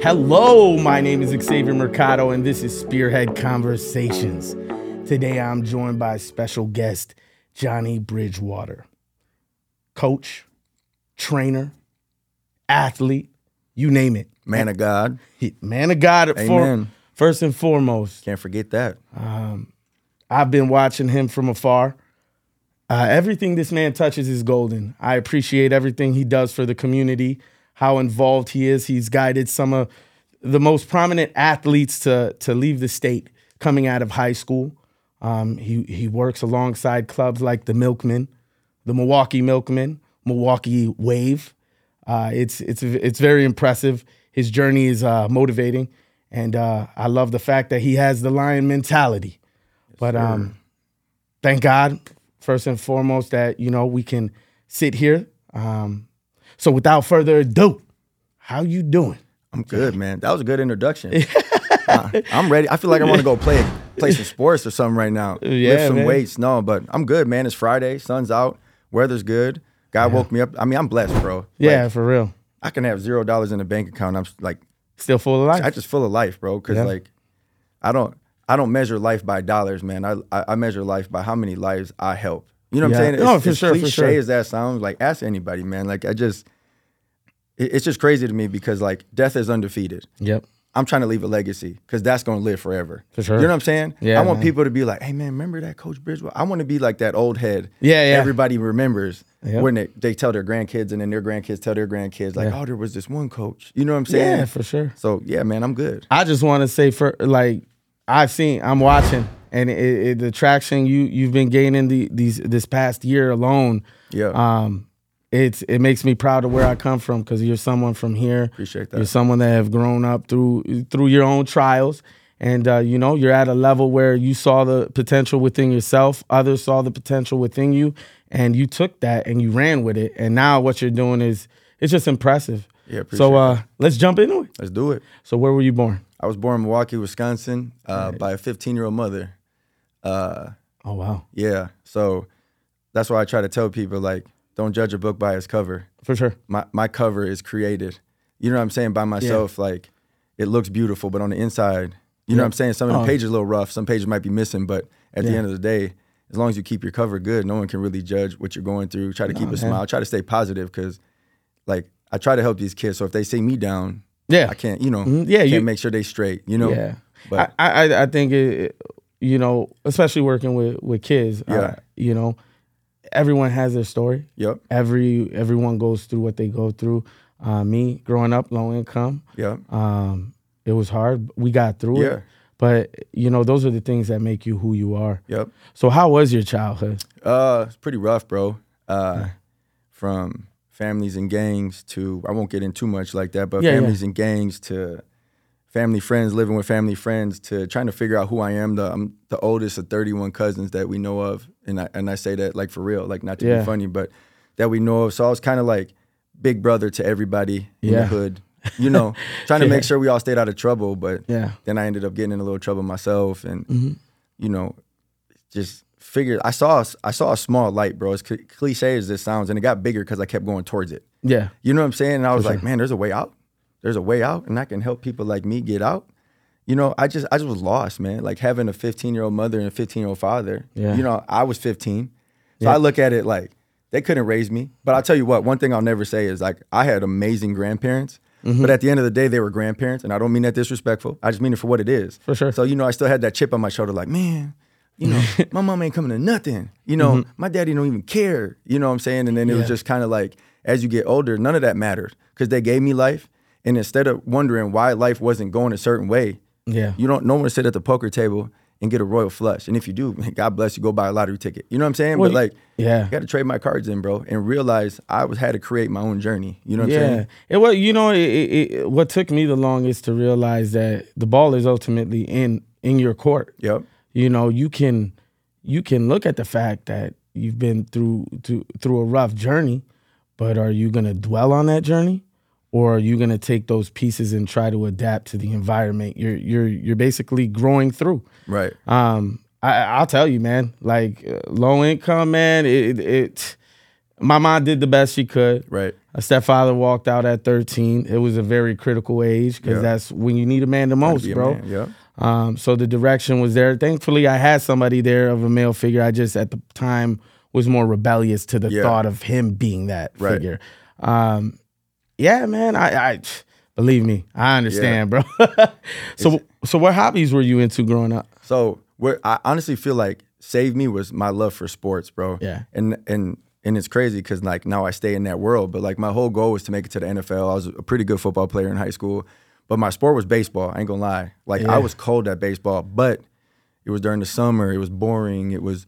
Hello, my name is Xavier Mercado, and this is Spearhead Conversations. Today I'm joined by special guest Jonny Bridgewater, coach, trainer, athlete, you name it. Man of God. Man of God, for, Amen. first and foremost. Can't forget that. Um, I've been watching him from afar. Uh, everything this man touches is golden. I appreciate everything he does for the community, how involved he is. He's guided some of the most prominent athletes to to leave the state coming out of high school. Um, he he works alongside clubs like the Milkmen, the Milwaukee Milkmen, Milwaukee Wave. Uh, it's it's it's very impressive. His journey is uh, motivating, and uh, I love the fact that he has the lion mentality. But um, thank God, first and foremost, that you know we can sit here. Um, so without further ado, how you doing? I'm good, man. That was a good introduction. Uh, I'm ready. I feel like I want to go play play some sports or something right now. Yeah, Lift some man. weights. No, but I'm good, man. It's Friday. Sun's out. Weather's good. God woke me up. I mean, I'm blessed, bro. Like, Yeah, for real. I can have zero dollars in the bank account. I'm like, Still full of life. I just full of life, bro. Cause Yeah. like, I don't, I don't measure life by dollars, man. I, I, measure life by how many lives I help. You know what Yeah. I'm saying? Oh, no, It's- for sure, for Cliche sure. as that sounds, like ask anybody, man. Like I just, it- it's just crazy to me because like death is undefeated. yep. I'm trying to leave a legacy because that's gonna live forever. For sure. You know what I'm saying? Yeah, I want man. people to be like, hey man, remember that Coach Bridgewater? I want to be like that old head. Yeah, yeah. Everybody remembers Yep. when they, they tell their grandkids and then their grandkids tell their grandkids, like, Yeah. oh, there was this one coach. You know what I'm saying? Yeah, for sure. So yeah, man, I'm good. I just want to say for like I've seen I'm watching and it, it, the traction you you've been gaining the these this past year alone. Yeah. Um, it's it makes me proud of where I come from because you're someone from here. Appreciate that. You're someone that have grown up through through your own trials, and uh, you know you're at a level where you saw the potential within yourself. Others saw the potential within you, and you took that and you ran with it. And now what you're doing is it's just impressive. Yeah, appreciate So uh, let's jump into it. Let's do it. So where were you born? I was born in Milwaukee, Wisconsin, uh, by a 15 year old mother. Uh, Oh wow, yeah. So that's why I try to tell people like, don't judge a book by its cover. for sure. My my cover is created. You know what I'm saying? By myself, like it looks beautiful, but on the inside, you know what I'm saying? Some of the Oh. pages are a little rough. Some pages might be missing, but at the end of the day, as long as you keep your cover good, no one can really judge what you're going through. Try to keep a man. smile. Try to stay positive because, like, I try to help these kids. So if they see me down, Yeah, I can't, you know, Mhm. Yeah, can't you- make sure they straight. You know, yeah. But I, I I think it, you know, especially working with with kids. uh, Yeah. you know, everyone has their story. yep, Every everyone goes through what they go through. Uh, me growing up low income, yep, um, it was hard. We got through Yeah. it. But you know, those are the things that make you who you are. yep. So, how was your childhood? Uh, it's pretty rough, bro. Uh, from families and gangs to I won't get in too much like that, but Yeah, yeah. families and gangs to family friends living with family friends to trying to figure out who I am. The I'm the oldest of 31 cousins that we know of, and I and I say that like for real, like not to Yeah. be funny, but that we know of. So I was kind of like big brother to everybody in Yeah. the hood. You know, trying to Yeah. make sure we all stayed out of trouble, but Yeah. then I ended up getting in a little trouble myself, and Mhm. you know, just figured I saw I saw a small light, bro. As cl- cliche as this sounds, and it got bigger because I kept going towards it. Yeah, You know what I'm saying? And I was For like, sure. man, there's a way out. There's a way out, and I can help people like me get out. You know, I just I just was lost, man. Like having a 15 year old mother and a 15 year old father. Yeah. You know, I was 15, so Yeah. I look at it like they couldn't raise me. But I'll tell you what, one thing I'll never say is like I had amazing grandparents. Mm-hmm. But at the end of the day, they were grandparents, and I don't mean that disrespectful. I just mean it for what it is. For sure. So you know, I still had that chip on my shoulder, like, man, you know, my mom ain't coming to nothing. You know, my daddy don't even care. You know what I'm saying? And then it Mm-hmm. Yeah. was just kind of like, as you get older, none of that matters because they gave me life, and instead of wondering why life wasn't going a certain way, yeah, you don't no one sit at the poker table and get a royal flush. And if you do, God bless you, go buy a lottery ticket. You know what I'm saying? Well, but like, yeah. I got to trade my cards in, bro, and realize I was had to create my own journey. You know what I'm yeah. saying? It was, you know, it, it, it, what took me the longest to realize that the ball is ultimately in in your court. Yep. You know, you can you can look at the fact that you've been through to, through a rough journey, but are you going to dwell on that journey, or are you going to take those pieces and try to adapt to the environment you're you're you're basically growing through? Right. Um, I, I'll tell you, man. Like uh, low income, man. It, it, it my mom did the best she could. Right. A stepfather walked out at 13. It was a very critical age because Yeah. that's when you need a man the most, bro. man, Yeah. Um, so the direction was there. Thankfully, I had somebody there of a male figure. I just at the time was more rebellious to the Yeah. thought of him being that Right. figure. Um, yeah, man. I, I believe me. I understand, bro. so, so what hobbies were you into growing up? So where I honestly feel like saved me was my love for sports, bro. Yeah. And and and it's crazy because like now I stay in that world, but like my whole goal was to make it to the NFL. I was a pretty good football player in high school, but my sport was baseball. I ain't gonna lie. Like Yeah. I was cold at baseball, but it was during the summer. It was boring. It was.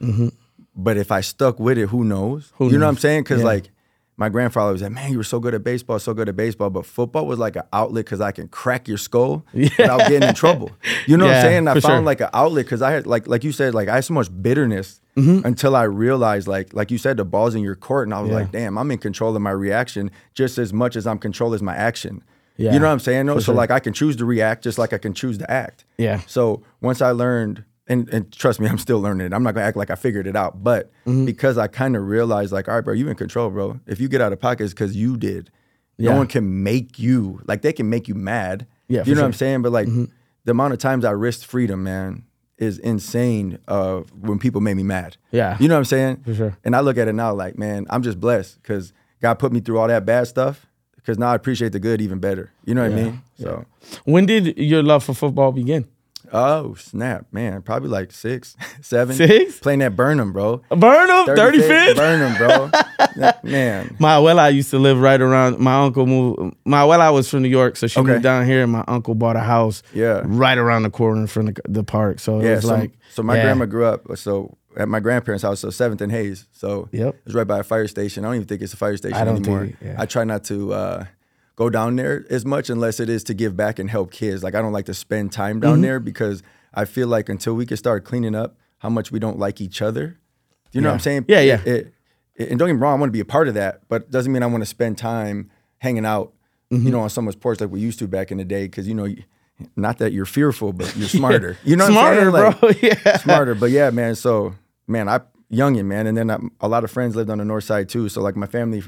But if I stuck with it, who knows? Mm-hmm. Who you know what I'm saying? Because Yeah. like my grandfather was like, "Man, you were so good at baseball, so good at baseball." But football was like an outlet because I can crack your skull yeah. without getting in trouble. You know what I'm saying? I found sure. like an outlet because I had like like you said, like I had so much bitterness Mm-hmm. until I realized like like you said, the ball's in your court, and I was Yeah. like, "Damn, I'm in control of my reaction just as much as I'm control as my action." Yeah, You know what I'm saying? No? So sure. like I can choose to react just like I can choose to act. Yeah. So once I learned, and, and trust me, I'm still learning it. I'm not gonna act like I figured it out, but Mm-hmm. because I kind of realized, like, all right, bro, you in control, bro. If you get out of pocket, it's because you did. Yeah. No one can make you. Like they can make you mad. Yeah, you know what. I'm saying. But like Mm-hmm. the amount of times I risked freedom, man, is insane. Uh, when people made me mad. Yeah. You know what I'm saying? For sure. And I look at it now, like, man, I'm just blessed because God put me through all that bad stuff. Because now I appreciate the good even better. You know what I Yeah, mean? So. When did your love for football begin? Oh snap, man! Probably like six, seven. Six? Playing at Burnham, bro. Burnham, 35th. Burnham, bro. man, My abuela used to live right around. My uncle moved. My abuela was from New York, so she Okay. moved down here, and my uncle bought a house. Yeah. right around the corner from the, the park. So it yeah. was So, like, so my yeah. grandma grew up so at my grandparents' house, so Seventh and Hayes. So Yep. it was right by a fire station. I don't even think it's a fire station I don't anymore. think yeah. I try not to uh, go down there as much unless it is to give back and help kids. Like I don't like to spend time down Mm-hmm. there because I feel like until we can start cleaning up how much we don't like each other. You know what I'm saying? Yeah, yeah. It- it- and don't get me wrong, I want to be a part of that, but it doesn't mean I want to spend time hanging out, Mm-hmm. you know, on someone's porch like we used to back in the day. Because you know, not that you're fearful, but you're smarter. You know, what smarter, saying? Like, bro. yeah, smarter. But yeah, man. So man, I youngin, man, and then I, a lot of friends lived on the north side too. So like my family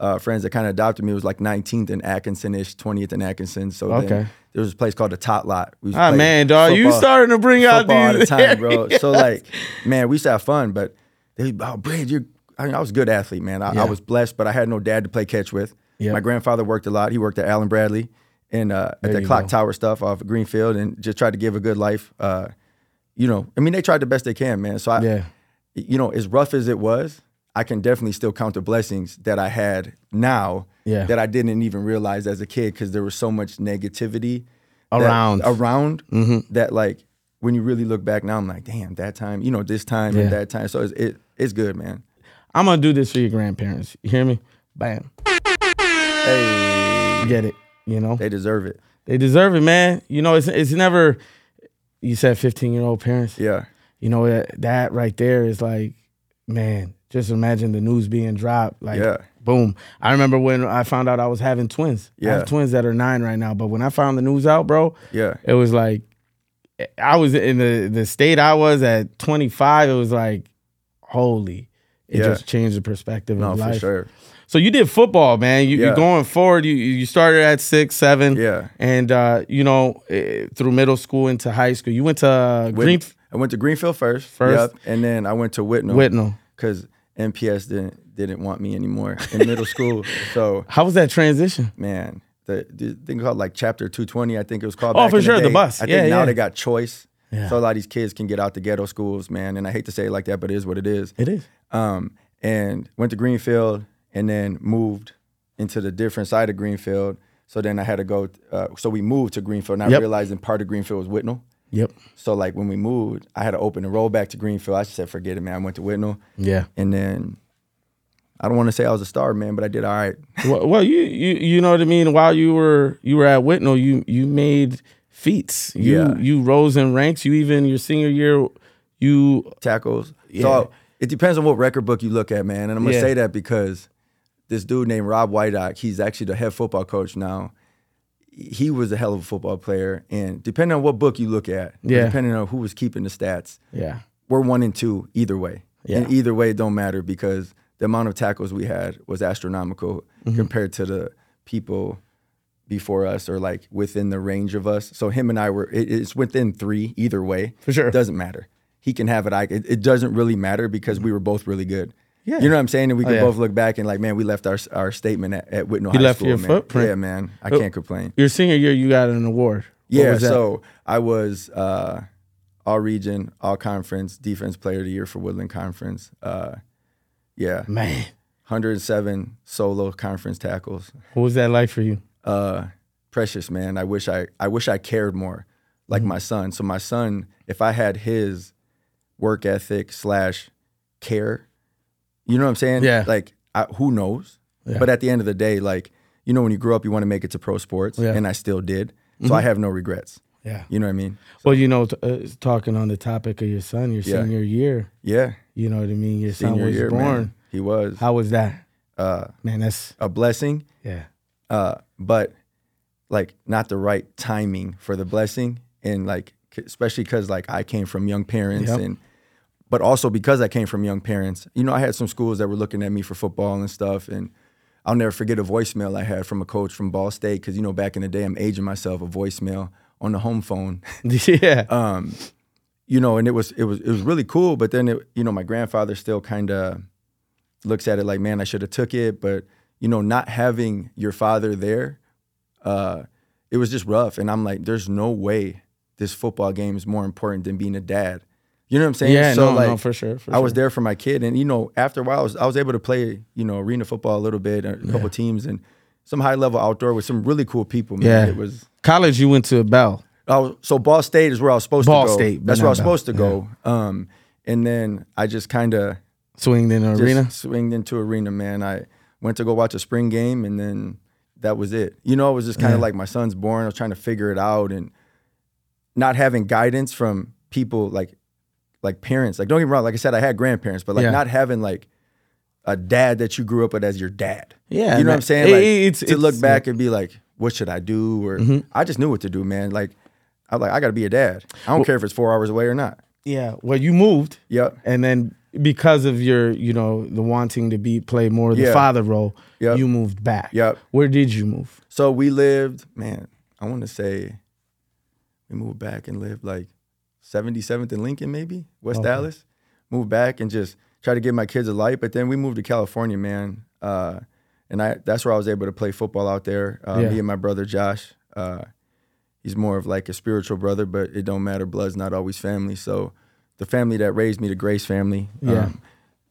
uh, friends that kind of adopted me was like 19th and Atkinson ish, 20th and Atkinson. So Okay. then there was a place called the Tot Lot. We Ah man, dog, you starting to bring out football all the time, bro. areas. So like, man, we used to have fun, but they, oh, Brad, you're. I, mean, I was a good athlete, man. I, Yeah. I was blessed, but I had no dad to play catch with. Yep. My grandfather worked a lot. He worked at Allen Bradley and uh, at the clock go. tower stuff off of Greenfield, and just tried to give a good life. Uh, you know, I mean, they tried the best they can, man. So I, Yeah. You know, as rough as it was, I can definitely still count the blessings that I had now Yeah. that I didn't even realize as a kid because there was so much negativity that- Around. around Mm-hmm. that like when you really look back now, I'm like, damn, that time, you know, this time Yeah. and that time. So it's, it, it's good, man. I'm gonna do this for your grandparents. You hear me? Bam. Hey, Get it? You know they deserve it. they deserve it, man. You know it's it's never. You said 15 year old parents. Yeah, You know that that right there is like, man. Just imagine the news being dropped. Like, Yeah. boom. I remember when I found out I was having twins. I Yeah. have twins that are nine right now. But when I found the news out, bro, yeah, it was like I was in the the state I was at 25. It was like, holy, it Yeah. just changed the perspective no, of for life. sure. So you did football, man. You, You're Yeah. going forward. You you started at six, seven, Yeah. and uh, you know eh, through middle school into high school. You went to uh, Green I went to Greenfield first. First. Yep, and then I went to Whitnall. Whitnall. because MPS didn't didn't want me anymore in middle school. So How was that transition? man, the, the thing called like Chapter 220, I think it was called. Oh, for sure, the day. bus. I think Yeah, now they got choice. Yeah. So a lot of these kids can get out the ghetto schools, man. And I hate to say it like that, but it is what it is. It is. Um, and went to Greenfield and then moved into the different side of Greenfield. So then I had to go. Uh, so we moved to Greenfield, not Yep. realizing part of Greenfield was Whitnall. Yep. So like when we moved, I had to open and roll back to Greenfield. I just said, forget it, man. I went to Whitnall, Yeah. and then I don't want to say I was a star, man, but I did all right. well, well, you you you know what I mean. While you were you were at Whitnall, you you made feats. You Yeah. you rose in ranks. You even your senior year, you tackles. Yeah. So it depends on what record book you look at, man. And I'm gonna Yeah. say that because this dude named Rob Whiteock, he's actually the head football coach now. He was a hell of a football player, and depending on what book you look at, Yeah. depending on who was keeping the stats, yeah we're one and two either way. Yeah. And either way, it don't matter because the amount of tackles we had was astronomical Mm-hmm. compared to the people before us or like within the range of us. So him and I were it, it's within three either way. For sure. it doesn't matter. He can have it. I it, it doesn't really matter because we were both really good. Yeah. you know what I'm saying. And we Oh, could yeah. both look back and like, man, we left our our statement at, at Whitnall You High left School. your man. footprint. Yeah, man, I Oh. can't complain. Your senior year, you got an award. What Yeah, so I was uh, all region, all conference, defense player of the year for Woodland Conference. Uh, yeah, man, 107 solo conference tackles. what was that like for you? Uh, precious man. I wish I I wish I cared more, like Mm-hmm. my son. So my son, if I had his work ethic slash care, you know what I'm saying? Yeah. Like I, who knows? Yeah. But at the end of the day, like you know, when you grow up, you want to make it to pro sports, Yeah. Mm-hmm. and I still did. So I have no regrets. Yeah. You know what I mean? Well, you know, t- uh, talking on the topic of your son, your Yeah. senior year, Yeah. you know what I mean? Your son Senior was year, born. man. He was How was that? uh, Man, that's, a blessing, yeah. uh, but like not the right timing for the blessing, and like especially because like I came from young parents, Yep. and but also because I came from young parents, you know, I had some schools that were looking at me for football and stuff, and I'll never forget a voicemail I had from a coach from Ball State because you know back in the day I'm aging myself a voicemail on the home phone. yeah. um, you know, and it was it was it was really cool. But then it, you know, my grandfather still kind of looks at it like, man, I should have took it. But you know, not having your father there, uh, it was just rough. And I'm like, there's no way this football game is more important than being a dad. You know what I'm saying? yeah, so no, like, no, for sure. For I was there for my kid, and you know, after a while, I was, I was able to play, you know, arena football a little bit, a couple teams, and some high level outdoor with some really cool people. Man, Yeah. it was College, you went to Bell. Was, so Ball State is where I was supposed Ball to go. Ball State, That's where I was supposed to go. Um, and then I just kind of Swinged in arena. swinged into arena, man. I went to go watch a spring game, and then that was it. You know, it was just kind of Yeah. like my son's born. I was trying to figure it out, and not having guidance from people like like parents. Like don't get me wrong. Like I said, I had grandparents, but like Yeah. not having like a dad that you grew up with as your dad. Yeah, you know what. I'm saying? It- Like it's- to it's- look back and be like, what should I do? Or Mm-hmm. I just knew what to do, man. Like I was like, I got to be a dad. I don't care if it's four hours away or not. Yeah. Well, you moved. Yep. And then because of your, you know, the wanting to be play more the Yeah. father role, Yep. you moved back. Yep. Where did you move? So we lived, man, I want to say we moved back and lived like 77th and Lincoln, maybe, West Okay. Dallas. Moved back and just tried to give my kids a life. But then we moved to California, man. Uh, and I that's where I was able to play football out there. Uh, Yeah. Me and my brother Josh. Uh, he's more of like a spiritual brother, but it don't matter. Blood's not always family. So the family that raised me, the Grace family, Yeah. um,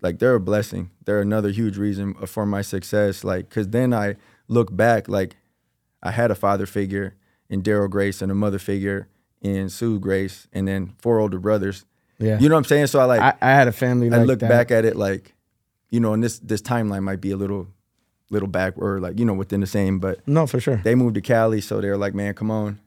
like they're a blessing. They're another huge reason for my success. Like, cause then I look back, like I had a father figure in Daryl Grace and a mother figure in Sue Grace, and then four older brothers. Yeah. You know what I'm saying? So I like I, I had a family I like look that. back at it like, you know, and this this timeline might be a little little back or like you know within the same, but No, for sure. they moved to Cali, so they were like, man, come on.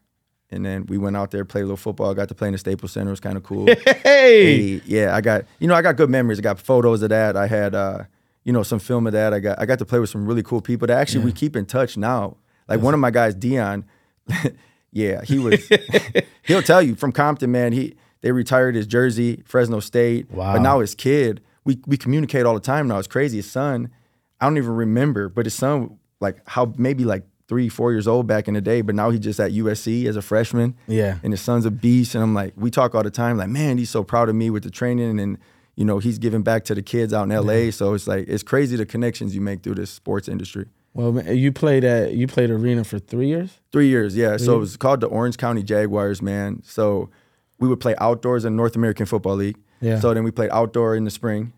And then we went out there, played a little football. Got to play in the Staples Center. It was kind of cool. Hey. Hey, yeah, I got you know I got good memories. I got photos of that. I had uh, you know some film of that. I got I got to play with some really cool people that actually we keep in touch now. Like one of my guys, Dion. yeah, he was. he'll tell you from Compton, man. He they retired his jersey, Fresno State. Wow. But now his kid, we we communicate all the time now. It's crazy. His son, I don't even remember, but his son, like how maybe like three, four years old back in the day, but now he's just at USC as a freshman Yeah. and his son's a beast. And I'm like, we talk all the time, like, man, he's so proud of me with the training, and you know, he's giving back to the kids out in LA. So it's like it's crazy the connections you make through this sports industry. Well, you played at you played arena for three years. Three years, yeah. So it was called the Orange County Jaguars, man. So we would play outdoors in North American Football League. Yeah. So then we played outdoor in the spring.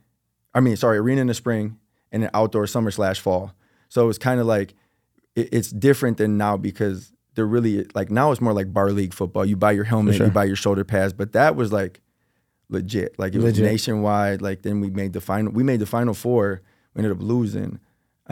I mean, sorry, arena in the spring, and then outdoor summer slash fall. So it was kind of like it, it's different than now because they're really like now it's more like bar league football. You buy your helmet, sure. you buy your shoulder pads, but that was like legit. Like it was Legit. nationwide. Like then we made the final. We made the final four. We ended up losing.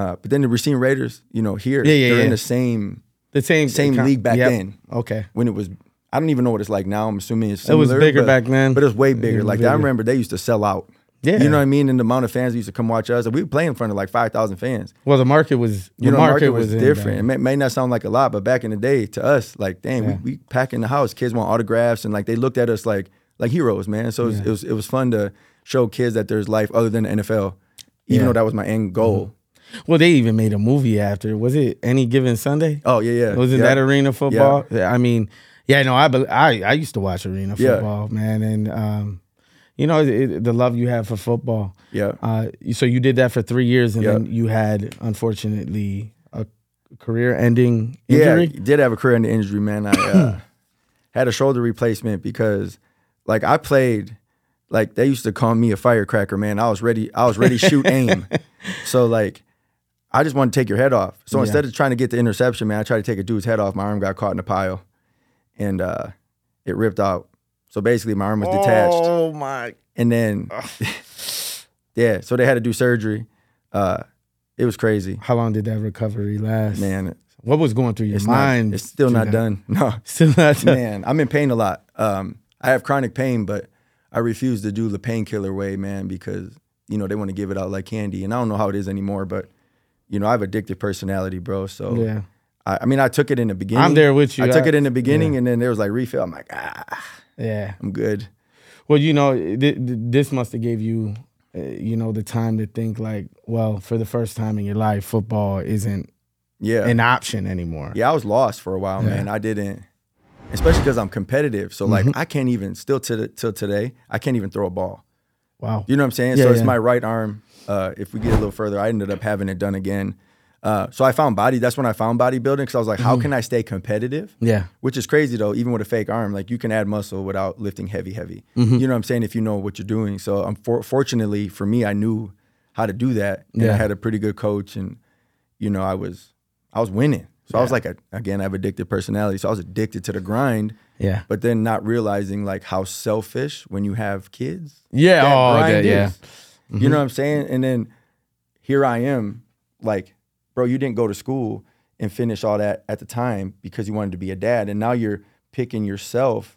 Uh, but then the Racine Raiders, you know, here Yeah, yeah, they're yeah. in the same The same Same league back Yep. then. Okay. when it was. I don't even know what it's like now. I'm assuming it's It was bigger but- back then. but it was way bigger. Like I remember they used to sell out. Yeah. you know what I mean. And the amount of fans that used to come watch us, and we would play in front of like five thousand fans. Well, the market was the You know, market, market was, in different. It may, may not sound like a lot, but back in the day, to us, like, damn, Yeah. we, we pack in the house. Kids want autographs, and like they looked at us like like heroes, man. So it was, Yeah. it was it was fun to show kids that there's life other than the NFL, even Yeah. though that was my end goal. Well, they even made a movie after. Was it Any Given Sunday? Oh yeah, yeah. Wasn't yeah. that arena football? I mean, yeah, no, I, I I used to watch arena Yeah. football, man, and um, you know it, the love you have for football. Yeah. Uh, so you did that for three years, and Yeah. then you had, unfortunately, a career-ending injury. Yeah, injury. did have a career-ending injury, man. I uh, had a shoulder replacement because, like, I played, like they used to call me a firecracker, man. I was ready. I was ready to shoot aim. So like, I just wanted to take your head off. So Yeah. instead of trying to get the interception, man, I tried to take a dude's head off. My arm got caught in a pile, and uh, it ripped out. So basically, my arm was detached. Oh my! And then, yeah, so they had to do surgery. Uh, it was crazy, How long did that recovery last? man. what was going through your It's mind? not. It's still not that? done. No, Still not done. man, I'm in pain a lot. Um, I have chronic pain, but I refuse to do the painkiller way, man, because you know they want to give it out like candy, and I don't know how it is anymore. But you know, I have addictive personality, bro. So Yeah, I, I mean, I took it in the beginning. I'm there with you. I took it in the beginning, and then there was like refill. I'm like, ah, yeah. I'm good. Well, you know, th- th- this must have gave you, uh, you know, the time to think like, well, for the first time in your life, football isn't Yeah, an option anymore. yeah. I was lost for a while, Yeah. man. I didn't, especially because I'm competitive. So Mm-hmm. like, I can't even still to the, till today, I can't even throw a ball. Wow. You know what I'm saying? Yeah, so it's yeah. my right arm. Uh, if we get a little further, I ended up having it done again. Uh, so I found body. That's when I found bodybuilding because I was like, how Mm-hmm. can I stay competitive? Yeah. Which is crazy though, even with a fake arm, like you can add muscle without lifting heavy, heavy. Mm-hmm. You know what I'm saying? If you know what you're doing. So um, for, fortunately for me, I knew how to do that, and Yeah. I had a pretty good coach, and you know I was I was winning. So I was like, a, again, I have addictive personality, so I was addicted to the grind, Yeah. but then not realizing like how selfish when you have kids Yeah. that oh, that, yeah. is. You know what I'm saying? And then here I am, like, bro, you didn't go to school and finish all that at the time because you wanted to be a dad, and now you're picking yourself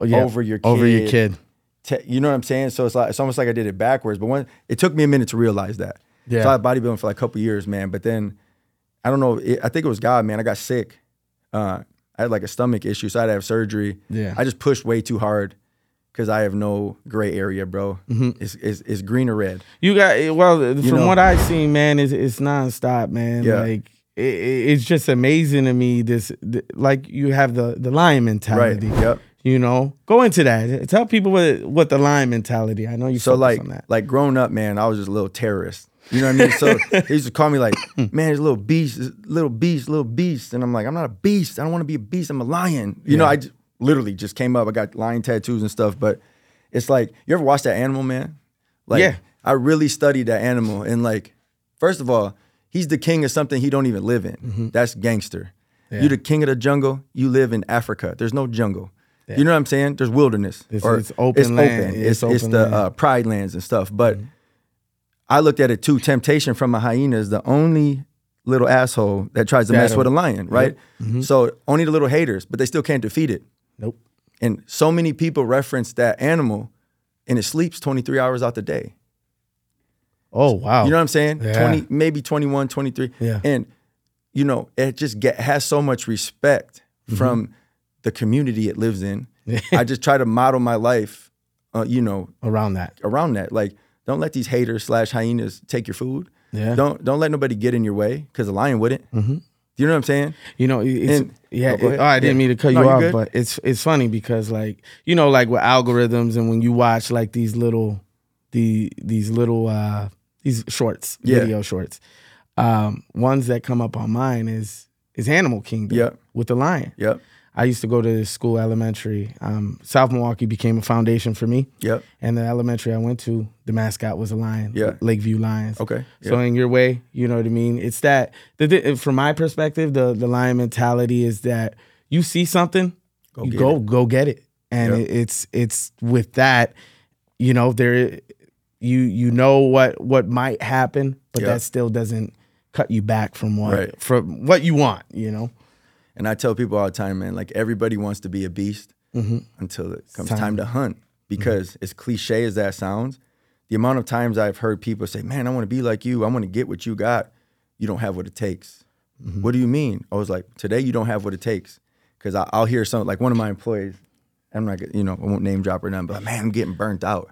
Oh, yeah. over your kid, Over your kid. te- you know what I'm saying? So it's like it's almost like I did it backwards. But when it took me a minute to realize that. Yeah. So I had bodybuilding for like a couple years, man. But then I don't know. It, I think it was God, man. I got sick. Uh, I had like a stomach issue, so I had to have surgery. Yeah. I just pushed way too hard because I have no gray area, bro. Mm-hmm. It's, it's it's green or red. You got well from know. what I've seen, man. It's it's nonstop, man. Yeah. Like it, it- it's just amazing to me. This th- like you have the the lion mentality. Right. Yep. You know, go into that. Tell people what what the lion mentality. I know you So like on that. like growing up, man, I was just a little terrorist. You know what I mean? So they used to call me like, man, this little beast, this little beast, little beast. And I'm like, I'm not a beast. I don't want to be a beast. I'm a lion. You know, Yeah. I j- literally just came up. I got lion tattoos and stuff. But it's like, you ever watch that animal, man? Like, Yeah. I really studied that animal. And like, first of all, he's the king of something he don't even live in. That's gangster. Mm-hmm. Yeah. You're the king of the jungle. You live in Africa. There's no jungle. You know what I'm saying? There's wilderness. It's- it's open land. It's, It's it's open the land. uh, pride lands and stuff. But I looked at it too. Temptation from a hyena is the only little asshole that tries to mess That'll- with a lion, right? Mm-hmm. So only the little haters, but they still can't defeat it. Nope. And so many people reference that animal and it sleeps 23 hours out the day. Oh wow. You know what I'm saying? Yeah. 20, maybe 21, 23. Yeah. And, you know, it just get, has so much respect Mm-hmm. from the community it lives in. I just try to model my life, uh, you know, around that. around that. Like, don't let these haters slash hyenas take your food. Yeah. Don't don't let nobody get in your way because a lion wouldn't. Mm-hmm. You know what I'm saying? You know, it's And- yeah. oh, it- oh, I didn't Yeah. mean to cut No, you you off, good. but it's it's funny because like you know, like with algorithms and when you watch like these little the these little uh these shorts, Yeah. video shorts, um, ones that come up on mine is is Animal Kingdom Yep. with the lion. Yep. I used to go to this school elementary. Um, South Milwaukee became a foundation for me. Yep. And the elementary I went to, the mascot was a lion. Yeah. Lakeview Lions. Okay. So in your way, you know what I mean. It's that the, the, from my perspective, the the lion mentality is that you see something, Go you get go go get it, and Yep. it, it's it's with that, you know there, you you know what what might happen, but Yep. that still doesn't cut you back from what Right. from what you want. You know. And I tell people all the time, man, like everybody wants to be a beast mm-hmm. until it comes time. time. to hunt. Because as cliche as that sounds, the amount of times I've heard people say, Man, I want to be like you. I want to get what you got. You don't have what it takes. Mm-hmm. What do you mean? I was like, Today you don't have what it takes. Because I'll hear something like one of my employees, I'm not, gonna- you know, I won't name drop or nothing, but like, man, I'm getting burnt out.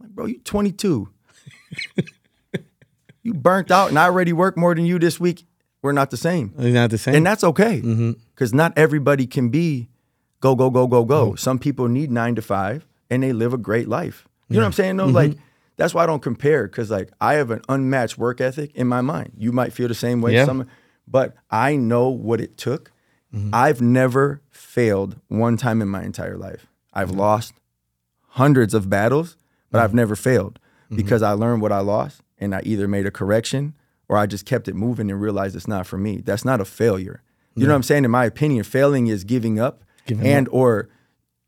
I'm like, bro, you 22. you burnt out and I already work more than you this week. We're not the same. They're not the same. And that's okay. Mm-hmm. Because not everybody can be go, go, go, go, go. Some people need nine to five and they live a great life. You know what I'm saying? Mm-hmm. Like, that's why I don't compare. Cause like I have an unmatched work ethic in my mind. You might feel the same way. Yeah. Some, but I know what it took. Mm-hmm. I've never failed one time in my entire life. I've Mm-hmm. lost hundreds of battles, but I've never failed Mm-hmm. because I learned what I lost and I either made a correction or I just kept it moving and realized it's not for me. That's not a failure. You know what I'm saying? In my opinion, failing is giving up Giving and or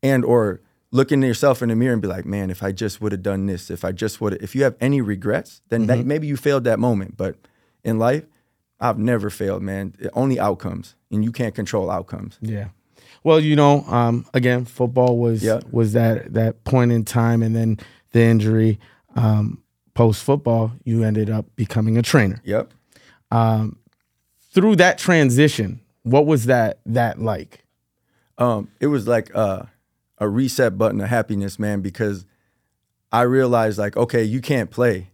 and or looking at yourself in the mirror and be like, man, if I just would have done this, if I just would have if you have any regrets, then Mm-hmm. maybe you failed that moment. But in life, I've never failed, man. Only outcomes. And you can't control outcomes. Yeah. Well, you know, um, again, football was Yeah. was that that point in time, and then the injury. Um, Post football, you ended up becoming a trainer. Yep. Through that transition, what was that that like? um, it was like uh, a reset button of happiness, man, because I realized like, okay, you can't play,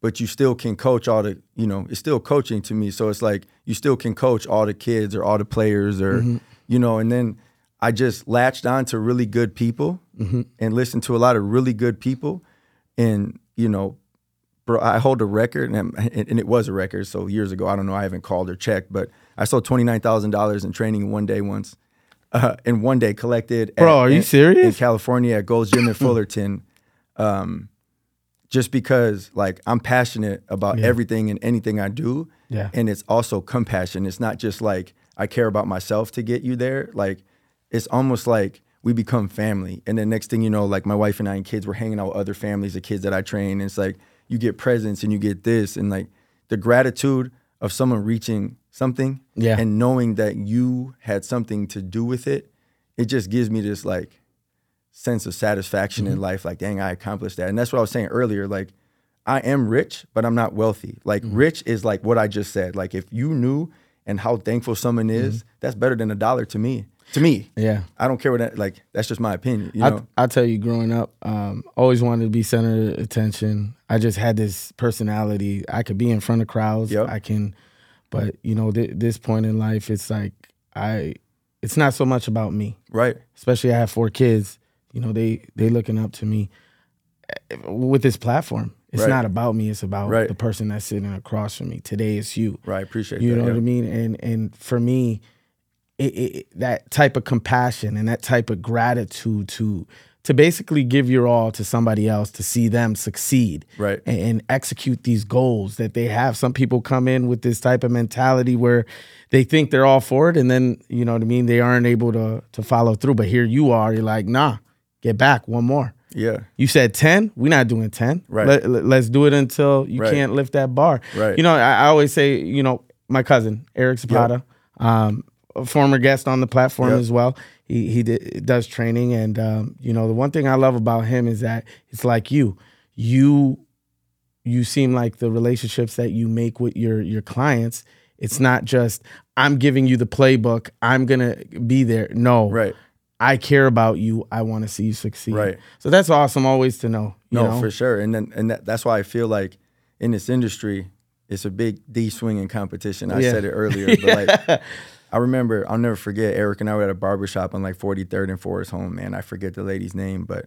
but you still can coach all the, you know, it's still coaching to me. So it's like you still can coach all the kids or all the players or, you know, and then I just latched on to really good people and listened to a lot of really good people. And, you know, bro, I hold a record, and, and it was a record. So years ago, I don't know, I haven't called or checked, but I sold twenty nine thousand dollars in training in one day once. Uh, in one day, collected. Bro, are you in- serious? In California at Gold's Gym in Fullerton, um, just because like I'm passionate about everything and anything I do, Yeah. and it's also compassion. It's not just like I care about myself to get you there. Like it's almost like we become family. And then next thing you know, like my wife and I and kids, we're hanging out with other families of kids that I train. And it's like you get presents and you get this and like the gratitude of someone reaching something Yeah. and knowing that you had something to do with it, it just gives me this like sense of satisfaction Mm-hmm. in life. Like, dang, I accomplished that. And that's what I was saying earlier. Like, I am rich, but I'm not wealthy. Like, Mm-hmm. rich is like what I just said. Like, if you knew and how thankful someone is, that's better than a dollar to me. To me. Yeah. I don't care what that. Like, that's just my opinion. You I, know, I tell you, growing up, um, always wanted to be center of attention. I just had this personality. I could be in front of crowds. Yep. I can, but you know, th- this point in life, it's like I. It's not so much about me. right? Especially I have four kids. You know, they they looking up to me eh, with this platform. It's Right. not about me. It's about Right. the person that's sitting across from me. Today it's you. Right. Appreciate You that. know yeah. what I mean? And and for me, it, it, that type of compassion and that type of gratitude to to basically give your all to somebody else to see them succeed Right. and, and execute these goals that they have. Some people come in with this type of mentality where they think they're all for it, and then you know what I mean. They aren't able to to follow through. But here you are. You're like, nah, get back one more. Yeah. You said 10. We're not doing 10. Right. Let, us do it until you Right. can't lift that bar. Right. You know, I, I always say, you know, my cousin, Eric Zapata, um, a former guest on the platform Yep. as well. He, he did, does training. And, um, you know, the one thing I love about him is that it's like you. You you seem like the relationships that you make with your your clients it's not just i'm giving you the playbook i'm gonna be there no Right. I care about you. I want to see you succeed. Right. So that's awesome always to know. No, know? for sure. And then and that, that's why I feel like in this industry, it's a big D swinging competition. I Yeah. said it earlier, but like I remember, I'll never forget. Eric and I were at a barber shop on like 43rd and Forest Home. Man, I forget the lady's name, but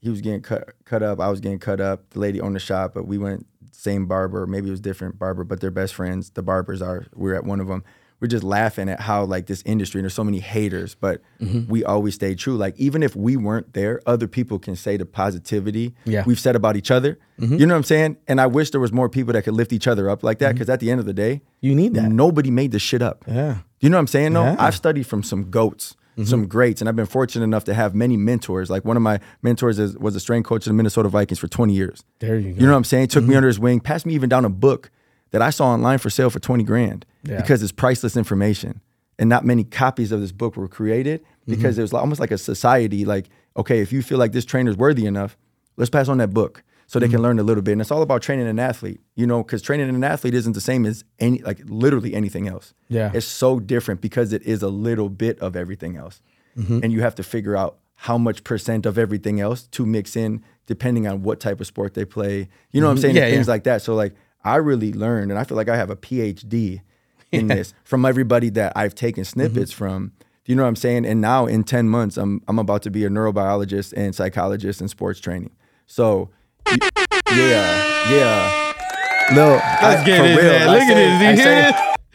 he was getting cut cut up. I was getting cut up. The lady owned the shop, but we went same barber. Maybe it was different barber, but they're best friends. The barbers are. We are at one of them. We're just laughing at how like this industry and there's so many haters, but Mm-hmm. we always stay true. Like even if we weren't there, other people can say the positivity Yeah. Mm-hmm. we've said about each other. You know what I'm saying? And I wish there was more people that could lift each other up like that. Because at the end of the day, You need that. nobody made this shit up. Yeah. You know what I'm saying? No, Yeah. Mm-hmm. I've studied from some goats, some greats, and I've been fortunate enough to have many mentors. Like one of my mentors is, was a strength coach of the Minnesota Vikings for 20 years. There you go. You know what I'm saying? Took me Mm-hmm. under his wing, passed me even down a book that I saw online for sale for 20 grand Yeah. because it's priceless information. And not many copies of this book were created because Mm-hmm. it was almost like a society. Like, okay, if you feel like this trainer's worthy enough, let's pass on that book so they can Mm-hmm. learn a little bit. And it's all about training an athlete, you know, because training an athlete isn't the same as any, like literally anything else. Yeah. It's so different because it is a little bit of everything else. Mm-hmm. And you have to figure out how much percent of everything else to mix in depending on what type of sport they play. You know what I'm saying? Mm-hmm. Yeah, things yeah. like that. So like I really learned, and I feel like I have a PhD in this from everybody that I've taken snippets Mm-hmm. from. Do you know what I'm saying? And now in 10 months, I'm I'm about to be a neurobiologist and psychologist in sports training. So yeah, yeah. No, Let's get it, man. Look at this. I You say,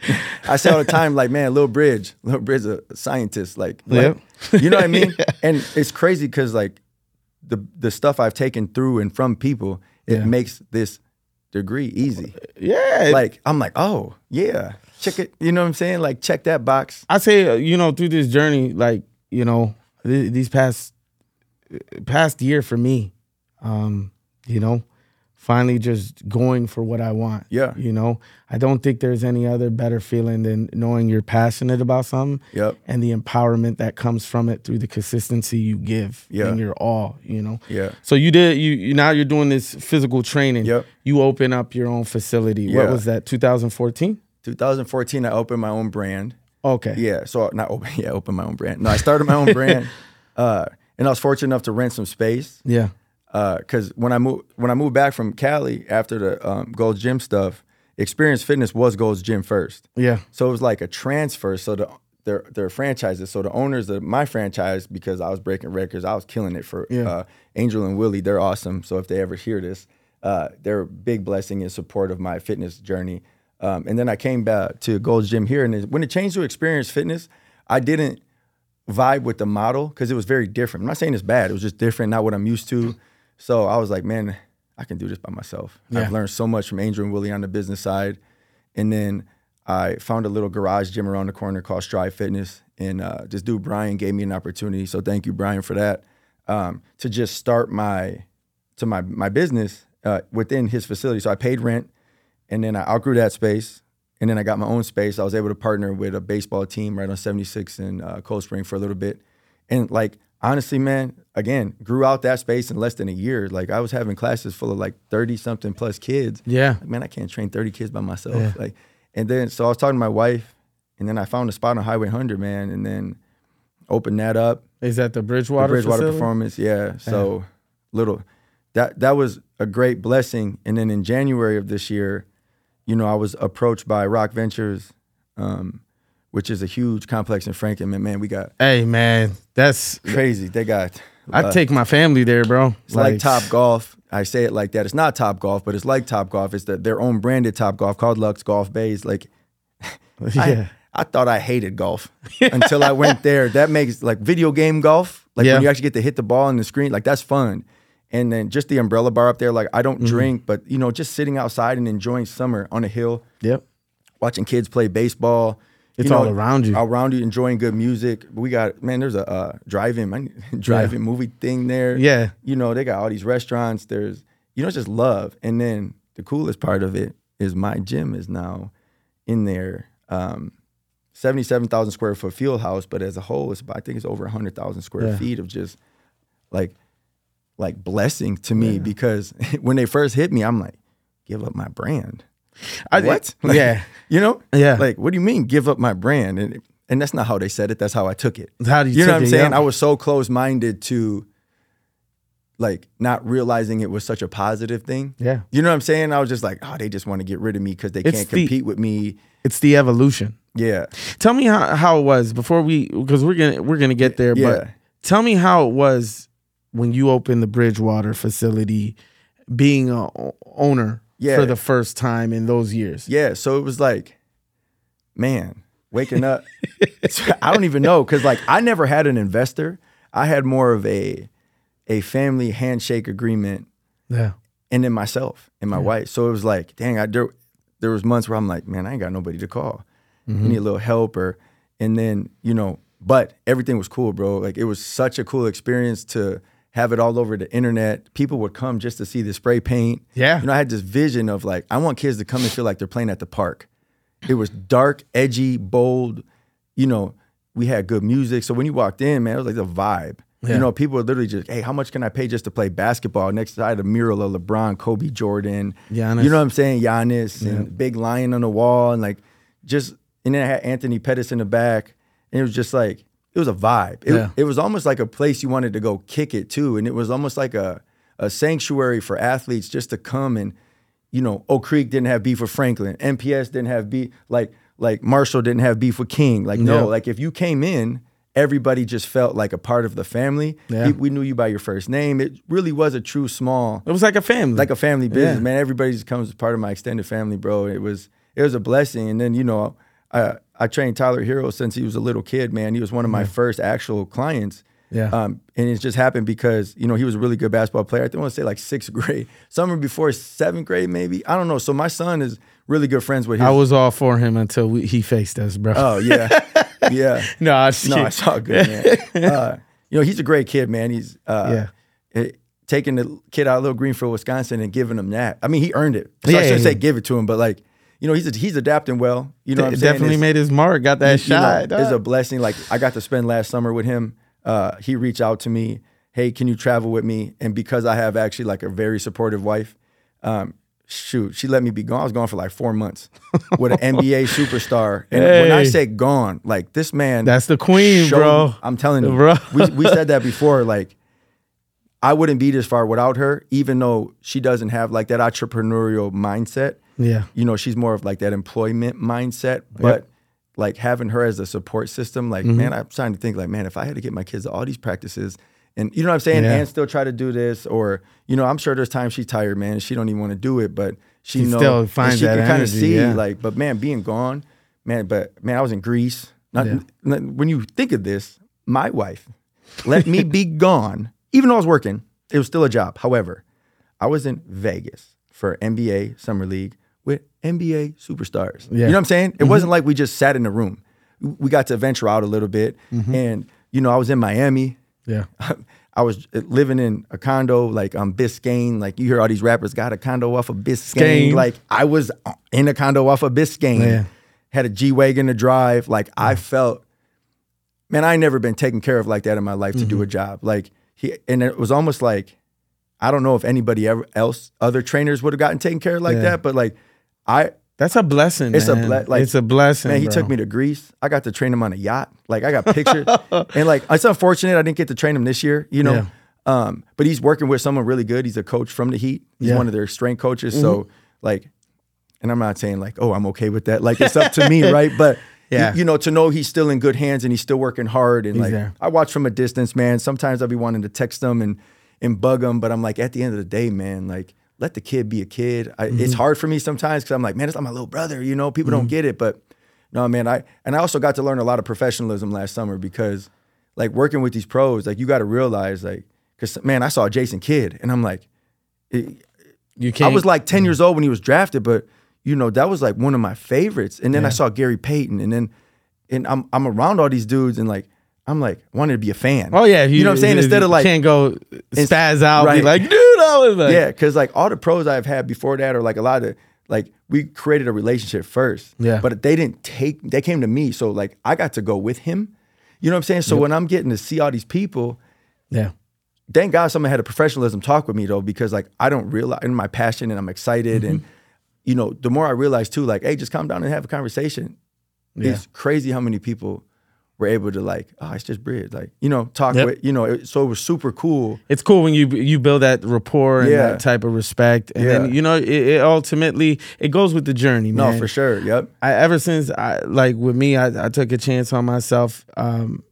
hear I say all the time, like, man, Lil Bridge, Lil Bridge is a scientist. Like, Yep. like, you know what I mean? And it's crazy because like the the stuff I've taken through and from people, it Yeah. makes this degree easy. Yeah. Like, I'm like, oh yeah, check it. You know what I'm saying? Like, check that box. I say, uh, you know, through this journey, like, you know, th- these past past year for me, um, you know, finally just going for what I want. Yeah. You know, I don't think there's any other better feeling than knowing you're passionate about something Yep. and the empowerment that comes from it through the consistency you give Yeah. and your all, you know. Yeah. So you did you, you now you're doing this physical training. Yep. You open up your own facility. What was that? 2014? 2014, I opened my own brand. Okay. Yeah, so not open. Yeah, open my own brand. No, I started my own brand, uh, and I was fortunate enough to rent some space. Yeah. Because when I moved when I moved back from Cali after the um, Gold's Gym stuff, Experience Fitness was Gold's Gym first. Yeah. So it was like a transfer. So the their their franchises. So the owners of my franchise, because I was breaking records, I was killing it for Yeah. uh, Angel and Willie. They're awesome. So if they ever hear this, uh, they're a big blessing and support of my fitness journey. Um, and then I came back to Gold's Gym here, and it- when it changed to Experience Fitness, I didn't vibe with the model because it was very different. I'm not saying it's bad; it was just different, not what I'm used to. So I was like, man, I can do this by myself. Yeah. I've learned so much from Angel and Willie on the business side, and then I found a little garage gym around the corner called Strive Fitness, and uh, this dude Brian gave me an opportunity. So thank you, Brian, for that. Um, to just start my to my my business uh, within his facility. So I paid rent, and then I outgrew that space, and then I got my own space. I was able to partner with a baseball team right on 76 in uh, Cold Spring for a little bit, and like honestly, man, again, grew out that space in less than a year. Like I was having classes full of like 30 something plus kids. Yeah. Like, man, I can't train 30 kids by myself. Yeah. Like, and then so I was talking to my wife, and then I found a spot on Highway 100, man, and then opened that up. Is that the Bridgewater? The Bridgewater facility? Performance, yeah. So little that that was a great blessing. And then in January of this year, you know, I was approached by ROC Ventures, um, which is a huge complex in Franklin. Man, man, we got Hey man, that's crazy. They got I uh, take my family there, bro. it's like, Top Golf. I say it like that. It's not Top Golf, but it's like Top Golf. It's the, their own branded Top Golf called Luxe Golf Bays. Like Yeah. I, I thought I hated golf until I went there. That makes like video game golf, like Yeah. when you actually get to hit the ball on the screen, like that's fun. And then just the umbrella bar up there, like I don't Mm-hmm. drink, but you know, just sitting outside and enjoying summer on a hill, Yep. watching kids play baseball. It's you know, all around you. All around you, enjoying good music. We got man, there's a uh, drive-in, drive-in movie thing there. Yeah. you know, they got all these restaurants. There's, you know, it's just love. And then the coolest part of it is my gym is now in there. Um, 77,000 square foot field house, but as a whole, it's about, I think it's over 100,000 square Yeah. feet of just like, like blessing to me because when they first hit me, I'm like, give up my brand. I, What? yeah. You know? Yeah. Like, what do you mean give up my brand? And and that's not how they said it. That's how I took it. How do you, You know what I'm it, saying? yeah. I was so close minded to like not realizing it was such a positive thing. Yeah. You know what I'm saying? I was just like, oh, they just want to get rid of me because they It's can't the- compete with me. It's the evolution. Yeah. Tell me how, how it was before we because we're gonna we're gonna get there. But Yeah. tell me how it was when you opened the Bridgewater facility, being a owner Yeah. for the first time in those years. Yeah. So it was like, man, waking up. I don't even know because like I never had an investor. I had more of a a family handshake agreement Yeah. and then myself and my wife. So it was like, dang, I there, there was months where I'm like, man, I ain't got nobody to call. I mm-hmm. need a little help or and then, you know, but everything was cool, bro. Like it was such a cool experience to have it all over the internet. People would come just to see the spray paint. Yeah. You know, I had this vision of like, I want kids to come and feel like they're playing at the park. It was dark, edgy, bold. You know, we had good music. So when you walked in, man, it was like the vibe. Yeah. You know, people were literally just, hey, how much can I pay just to play basketball? Next to I had a mural of LeBron, Kobe Jordan. Giannis. You know what I'm saying? Giannis and big lion on the wall and like just and then I had Anthony Pettis in the back. And it was just like it was a vibe. It, Yeah. it was almost like a place you wanted to go kick it to, And it was almost like a a sanctuary for athletes just to come and you know, Oak Creek didn't have beef with Franklin, MPS didn't have beef, like like Marshall didn't have beef with King. Like no, Yeah. like if you came in, everybody just felt like a part of the family. Yeah. We, we knew you by your first name. It really was a true small, It was like a family. like a family business, Yeah. man. Everybody just comes as part of my extended family, bro. It was it was a blessing. And then you know, I I trained Tyler Herro since he was a little kid, man. He was one of my first actual clients. Yeah. Um, and it just happened because you know he was a really good basketball player. I think I want to say like sixth grade, summer before seventh grade, maybe. I don't know. So my son is really good friends with his. I was all for him until we, he faced us, bro. oh yeah, yeah. no, I No, it's all good, man. uh, you know, he's a great kid, man. He's uh, it- taking the kid out of Little Greenfield, Wisconsin, and giving him that. I mean, he earned it. So I shouldn't yeah. say give it to him, but like, you know, he's he's adapting well. You know, what I'm saying? definitely It's- made his mark. Got that you know, shot. it's a blessing. Like I got to spend last summer with him. Uh, he reached out to me, hey, can you travel with me? And because I have actually like a very supportive wife, um, shoot, she let me be gone. I was gone for like four months with an NBA superstar. And when I say gone, like this man, That's the queen, showed- bro. I'm telling you, Bro. we we said that before. Like, I wouldn't be this far without her, even though she doesn't have like that entrepreneurial mindset. Yeah. You know, she's more of like that employment mindset, but like having her as a support system, like, Mm-hmm. man, I'm starting to think like, man, if I had to get my kids to all these practices and you know what I'm saying, Yeah. and still try to do this, or you know, I'm sure there's times she's tired, man, and she don't even want to do it, but she, She knows still finds she that can kind of see, yeah. like, but man, being gone, man, but man, I was in Greece. Not, Yeah. n- when you think of this, my wife let me be gone, even though I was working. It was still a job. However, I was in Vegas for NBA Summer League NBA superstars. Yeah. You know what I'm saying? It mm-hmm. wasn't like we just sat in a room. We got to venture out a little bit. Mm-hmm. And, you know, I was in Miami. Yeah. I was uh, living in a condo like on Biscayne. Like you hear all these rappers got a condo off of Biscayne. Biscayne. Like I was uh, in a condo off of Biscayne. Yeah. Had a G wagon to drive. Like I felt, man, I never been taken care of like that in my life to do a mm-hmm. job. Like he, and it was almost like, I don't know if anybody ever else, other trainers would have gotten taken care of like Yeah. that, but like I, That's a blessing. It's a ble- like- it's a blessing. Man, he bro. took me to Greece. I got to train him on a yacht. Like I got pictures, and like it's unfortunate I didn't get to train him this year. You know, Yeah. um, but he's working with someone really good. He's a coach from the Heat. He's Yeah. one of their strength coaches. So like, and I'm not saying like, oh, I'm okay with that. Like it's up to me, right? But Yeah. you, you know, to know he's still in good hands and he's still working hard. And He's like there. I watch from a distance, man. Sometimes I'll be wanting to text him and and bug him, but I'm like, at the end of the day, man, like. Let the kid be a kid. I, Mm-hmm. It's hard for me sometimes because I'm like, man, it's not my little brother. You know, people don't mm-hmm. get it, but no, man. I and I also got to learn a lot of professionalism last summer because, like, working with these pros, like, you got to realize, like, because man, I saw Jason Kidd, and I'm like, it- You I can't. I was like 10 mm-hmm. years old when he was drafted, but you know, that was like one of my favorites. And then I saw Gary Payton, and then and I'm I'm around all these dudes, and like, I'm like wanted to be a fan. Oh yeah, you, know what I'm saying? Instead of like, can't go spaz out, be right. like, dude, I was like, yeah, because like all the pros I've had before that, are like a lot of like we created a relationship first. Yeah. But they didn't take they came to me. So like I got to go with him. You know what I'm saying? So when I'm getting to see all these people, yeah, thank God someone had a professionalism talk with me though, because like I don't realize in my passion and I'm excited and Mm-hmm. you know, the more I realize too, like, hey, just calm down and have a conversation. Yeah. It's crazy how many people were able to like, oh, it's just Brid, like, you know, talk Yep. with, you know, it, so it was super cool. it's cool when you you build that rapport and Yeah. that type of respect, and Yeah. then you know it, it ultimately it goes with the journey, man. No, for sure. Yep. I ever since I like with me, I, I took a chance on myself. Um,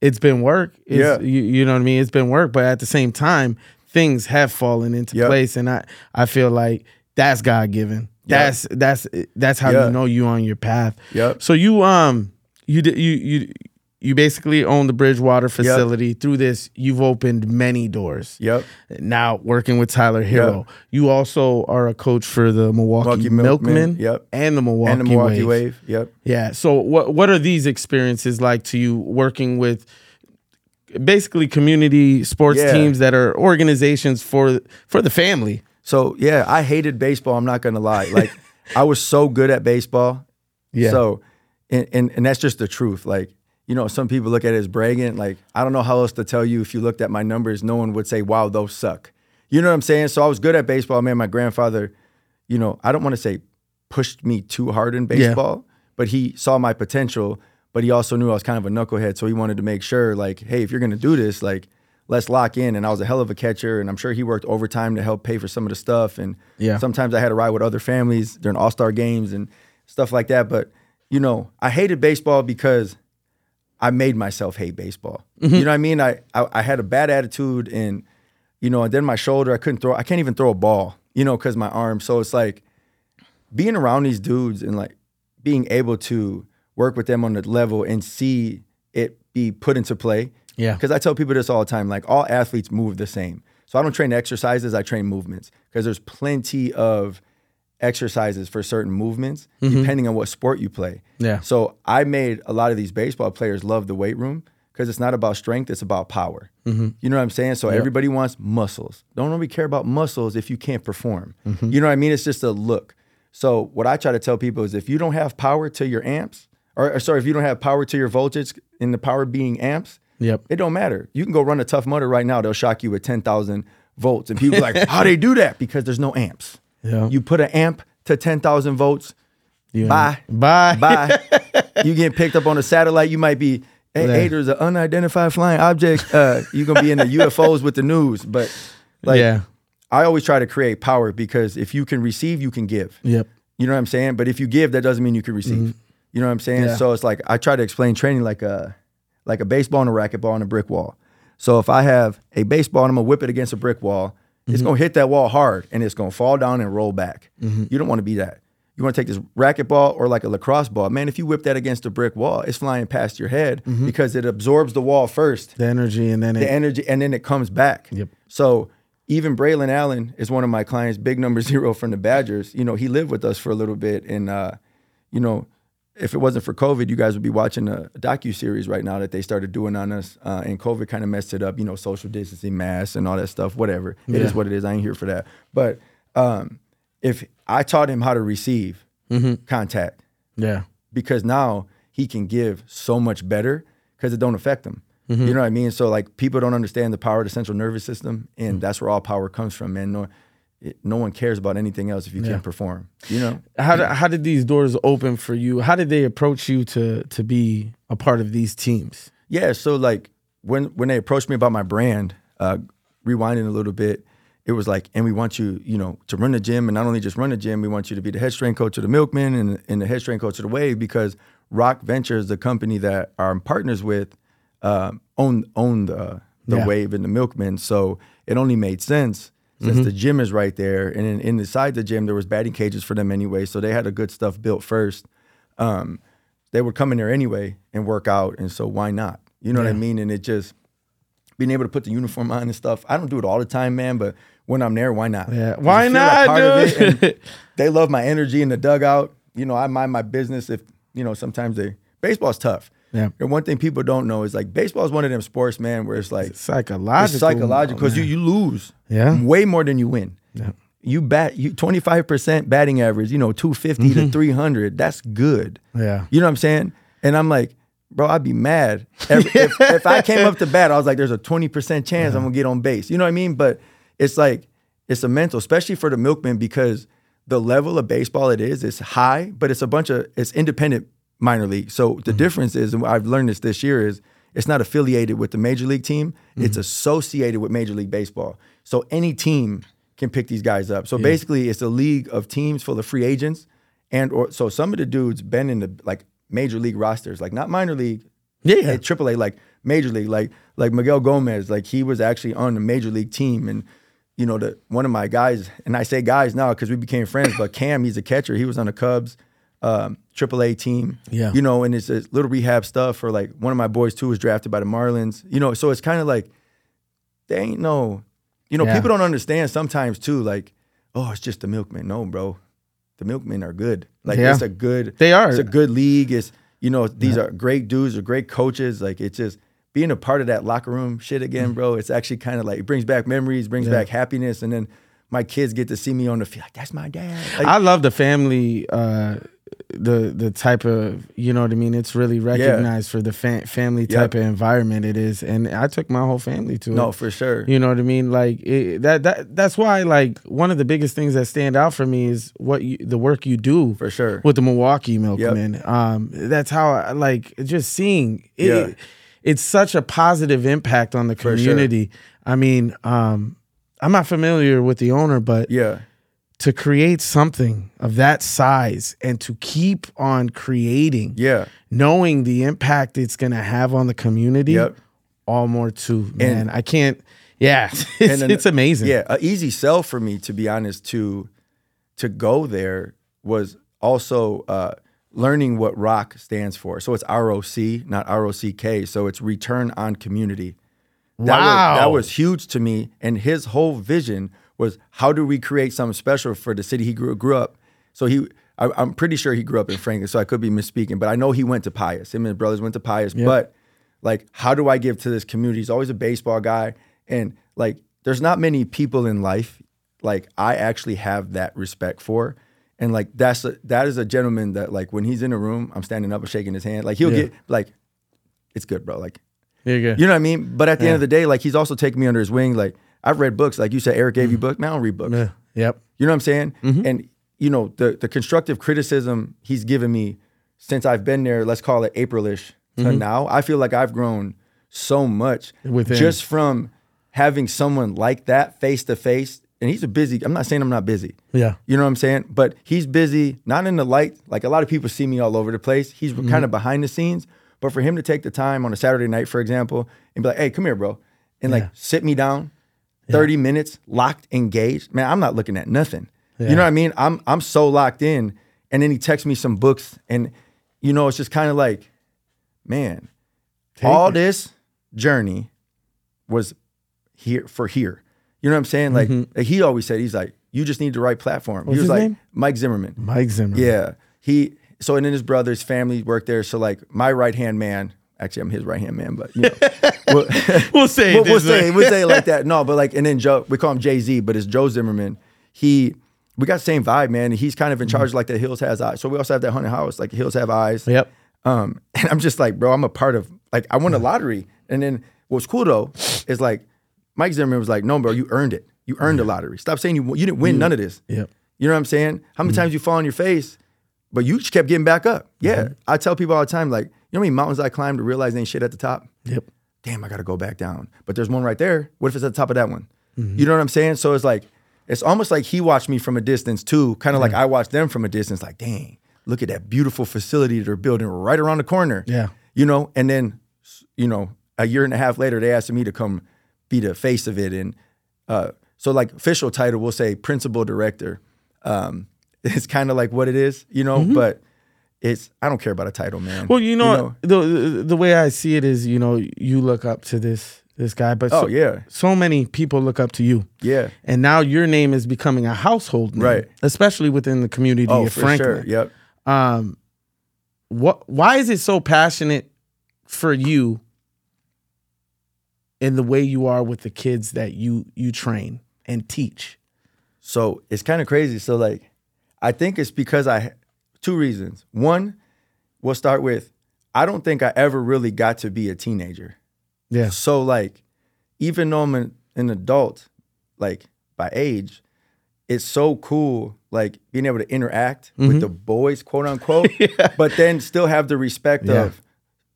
it's been work. It's, Yeah. you, you know what I mean. It's been work, but at the same time, things have fallen into Yep. place, and I I feel like that's God given. That's that's that's how you know you on your path. Yep. So you um you did you you you basically own the Bridgewater facility. Through this, you've opened many doors. Yep. Now working with Tyler Herro, you also are a coach for the Milwaukee, Milwaukee Milkmen, Milkmen, yep. and the Milwaukee, and the Milwaukee Wave. Wave. Yep. Yeah. So what what are these experiences like to you working with basically community sports Yeah. teams that are organizations for for the family? So yeah, I hated baseball. I'm not gonna lie. Like I was so good at baseball. Yeah. So, and, and and that's just the truth. Like you know, some people look at it as bragging. Like I don't know how else to tell you. If you looked at my numbers, no one would say, "Wow, those suck." You know what I'm saying? So I was good at baseball. Man, my grandfather, you know, I don't want to say pushed me too hard in baseball, but he saw my potential. But he also knew I was kind of a knucklehead, so he wanted to make sure, like, hey, if you're gonna do this, like, let's lock in. And I was a hell of a catcher, and I'm sure he worked overtime to help pay for some of the stuff. And Yeah. sometimes I had to ride with other families during All Star games and stuff like that. But you know, I hated baseball because I made myself hate baseball. You mm-hmm. know what I mean? I, I I had a bad attitude, and you know, and then my shoulder, I couldn't throw. I can't even throw a ball, you know, because my arm. So it's like being around these dudes and like being able to work with them on the level and see it be put into play. Yeah. Because I tell people this all the time like, all athletes move the same. So I don't train exercises, I train movements because there's plenty of exercises for certain movements mm-hmm. depending on what sport you play. Yeah. So I made a lot of these baseball players love the weight room because it's not about strength, it's about power. Mm-hmm. You know what I'm saying? So everybody wants muscles. Don't really care about muscles if you can't perform. Mm-hmm. You know what I mean? It's just a look. So what I try to tell people is if you don't have power to your amps, or, or sorry, if you don't have power to your voltage in the power being amps, Yep. it don't matter. You can go run a tough motor right now. They'll shock you with 10,000 volts. And people are like, how they do that? Because there's no amps. Yeah. You put an amp to 10,000 volts, You- Bye. Bye. Bye. you get picked up on a satellite. You might be, hey, Yeah. hey there's an unidentified flying object. Uh, you're gonna be in the UFOs with the news. But like, yeah. I always try to create power because if you can receive, you can give. Yep. You know what I'm saying? But if you give, that doesn't mean you can receive. You know what I'm saying? Yeah. So it's like I try to explain training like a like a baseball and a racquetball and a brick wall. So if I have a baseball and I'm gonna whip it against a brick wall, it's mm-hmm. gonna hit that wall hard and it's gonna fall down and roll back. Mm-hmm. You don't want to be that. You want to take this racquetball or like a lacrosse ball. Man, if you whip that against a brick wall, it's flying past your head mm-hmm. because it absorbs the wall first The energy and then the it. energy, and then it comes back. Yep. So even Braylon Allen is one of my clients, big number zero from the Badgers. You know, he lived with us for a little bit, and uh, you know, if it wasn't for COVID, you guys would be watching a docu series right now that they started doing on us. Uh, and COVID kind of messed it up. You know, social distancing, masks, and all that stuff. Whatever, it is what it is. I ain't here for that. But um, if I taught him how to receive contact, yeah. because now he can give so much better because it don't affect him. You know what I mean? So like people don't understand the power of the central nervous system, and that's where all power comes from, man. No, it, no one cares about anything else if you Yeah. can't perform. You know? How did, how did these doors open for you? How did they approach you to to be a part of these teams? Yeah. So like when when they approached me about my brand, uh, rewinding a little bit, it was like, and we want you, you know, to run the gym, and not only just run the gym, we want you to be the head strength coach of the Milkmen and, and the head strength coach of the Wave because ROC Ventures, the company that I'm partners with, um, own own the the Yeah. Wave and the Milkmen. So it only made sense since the gym is right there, and in, in inside the gym there was batting cages for them anyway. So they had a good stuff built first. Um, they would come in there anyway and work out, and so why not? You know what I mean? And it just being able to put the uniform on and stuff. I don't do it all the time, man, but when I'm there, why not? Yeah. Why you feel that not, it, dude? they love my energy in the dugout. You know, I mind my business. If you know, sometimes they baseball's tough. Yeah. And one thing people don't know is like baseball is one of them sports, man, where it's like it's Psychological. it's psychological because you you lose Yeah. way more than you win. Yeah. You bat you 25% batting average, you know, 250 to 300. That's good. Mm-hmm. Yeah. You know what I'm saying? And I'm like, bro, I'd be mad. Every, if, if I came up to bat, I was like, there's a 20% chance I'm gonna get on base. You know what I mean? But it's like, it's a mental, especially for the milkmen, because the level of baseball it is, is high, but it's a bunch of it's independent minor league. So the mm-hmm. difference is, and I've learned this this year, is it's not affiliated with the major league team. It's mm-hmm. associated with Major League Baseball. So any team can pick these guys up. So basically, it's a league of teams full of free agents, and or so some of the dudes been in the like major league rosters, like not minor league, Yeah. Eh, at AAA, like major league, like like Miguel Gomez, like he was actually on the major league team, and you know the one of my guys, and I say guys now because we became friends, but Cam, he's a catcher, he was on the Cubs. Um, AAA team, Yeah. you know, and it's a little rehab stuff. Or like one of my boys too was drafted by the Marlins, you know. So it's kind of like they ain't no, you know, Yeah. people don't understand sometimes too. Like, oh, it's just the milkmen. No, bro, the milkmen are good. Like Yeah. it's a good, They are. It's a good league. It's you know these are great dudes, or great coaches. Like it's just being a part of that locker room shit again, bro. It's actually kind of like it brings back memories, brings Mm. Yeah. back happiness, and then my kids get to see me on the field. Like that's my dad. Like, I love the family, uh, the the type of you know what I mean. It's really recognized for the fa- family type of environment it is, and I took my whole family to no, it. No, for sure. You know what I mean? Like it, that that that's why like one of the biggest things that stand out for me is what you, the work you do For sure. with the Milwaukee Milkmen. Um, that's how I like just seeing it. Yeah. it's such a positive impact on the sure. community. I mean, um, I'm not familiar with the owner, but Yeah. To create something of that size and to keep on creating, Yeah. knowing the impact it's gonna have on the community, Yep. all more too, man. I can't. Yeah, it's, then- it's amazing. Yeah, an easy sell for me, to be honest, to to go there was also uh, learning what ROC stands for. So it's ROC, not ROCK. So it's Return on Community. That Wow. was, that was huge to me. And his whole vision was how do we create something special for the city he grew, grew up. So he, I, I'm pretty sure he grew up in Franklin. So I could be misspeaking, but I know he went to Pius. Him and his brothers went to Pius. But like, how do I give to this community? He's always a baseball guy, and like, there's not many people in life like I actually have that respect for. And like that's a, that is a gentleman that like when he's in a room, I'm standing up and shaking his hand. Like he'll Yeah. get like, it's good, bro. Like you go. you know what I mean? But at the end of the day, like he's also taking me under his wing. Like I've read books, like you said, Eric gave you mm-hmm. books. Man, I don't read books. Yeah. Yep. You know what I'm saying? Mm-hmm. And you know the the constructive criticism he's given me since I've been there. Let's call it Aprilish to mm-hmm. now. I feel like I've grown so much Within. just from having someone like that face to face. And he's a busy. I'm not saying I'm not busy. Yeah. You know what I'm saying? But he's busy, not in the light. Like a lot of people see me all over the place. He's kind of behind the scenes. But for him to take the time on a Saturday night, for example, and be like, hey, come here, bro. And like sit me down, 30 minutes, locked, engaged. Man, I'm not looking at nothing. Yeah. You know what I mean? I'm I'm so locked in. And then he texts me some books. And you know, it's just kind of like, man, all this journey was here for here. You know what I'm saying? Like, like he always said, he's like, you just need the right platform. Mm-hmm. What's he was his like name? Mike Zimmerman. Mike Zimmerman. Yeah. He so and then his brother's family worked there. So like my right hand man, actually I'm his right hand man, but you know, we'll, We'll say we'll, we'll say we'll say it like that. No, but like and then Joe, we call him Jay Z, but it's Joe Zimmerman. He we got the same vibe, man. He's kind of in charge like the Hills has eyes. So we also have that haunted house, like Hills have eyes. Yep. Um, and I'm just like, bro, I'm a part of like I won a lottery. And then what's cool though is like Mike Zimmerman was like, no, bro, you earned it. You earned the lottery. Stop saying you you didn't win none of this. Yep. You know what I'm saying? How Mm-hmm. many times you fall on your face, but you just kept getting back up. Yeah. I tell people all the time, like, know how many mountains I climbed to realize ain't shit at the top? Yep. Damn, I gotta go back down. But there's one right there. What if it's at the top of that one? Mm-hmm. You know what I'm saying? So it's like, it's almost like he watched me from a distance too, kind of like I watched them from a distance, like, dang, look at that beautiful facility they're building right around the corner. Yeah. You know, and then, you know, a year and a half later, they asked me to come be the face of it. And uh, so, like, official title, we'll say principal director. Um, it's kind of like what it is, you know, but it's, I don't care about a title, man. Well, you know, the the the way I see it is, you know, you look up to this this guy, but Oh, so, yeah. so many people look up to you. yeah. And now your name is becoming a household name, Right. Especially within the community Oh, of for Franklin. sure. Yep. Um, what? Why is it so passionate for you in the way you are with the kids that you you train and teach? So it's kind of crazy. So like, I think it's because I two reasons. One, we'll start with I don't think I ever really got to be a teenager. Yeah. So like, even though I'm an, an adult, like by age, it's so cool. Like being able to interact with mm-hmm. the boys, quote unquote, but then still have the respect Yeah. of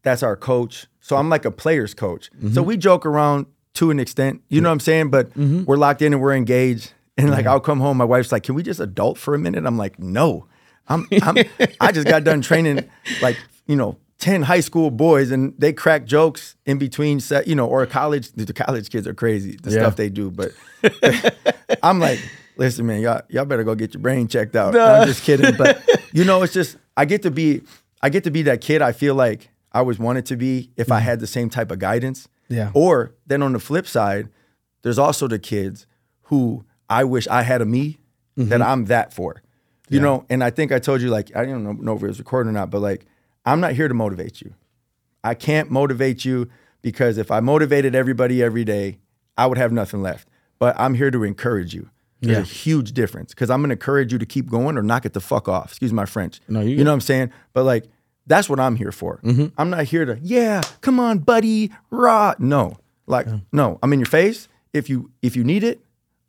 that's our coach. So I'm like a player's coach. Mm-hmm. So we joke around to an extent, you know what I'm saying? But mm-hmm. we're locked in and we're engaged. And like I'll come home, my wife's like, "Can we just adult for a minute?" I'm like, "No, I'm, I'm I just got done training like you know ten high school boys, and they crack jokes in between set, you know, or college. The college kids are crazy, the Yeah. stuff they do. But I'm like, listen, man, y'all y'all better go get your brain checked out. No, I'm just kidding, but you know, it's just I get to be I get to be that kid. I feel like I always wanted to be if I mm-hmm. had the same type of guidance. Yeah. Or then on the flip side, there's also the kids who I wish I had a me mm-hmm. that I'm that for. You know, and I think I told you like I don't know, know if it was recorded or not, but like I'm not here to motivate you. I can't motivate you because if I motivated everybody every day, I would have nothing left. But I'm here to encourage you. There's Yeah. a huge difference because I'm gonna encourage you to keep going or knock it the fuck off. Excuse my French. No, you you know what I'm saying? But like that's what I'm here for. Mm-hmm. I'm not here to, yeah, come on, buddy, raw. No. Like, no, I'm in your face if you if you need it,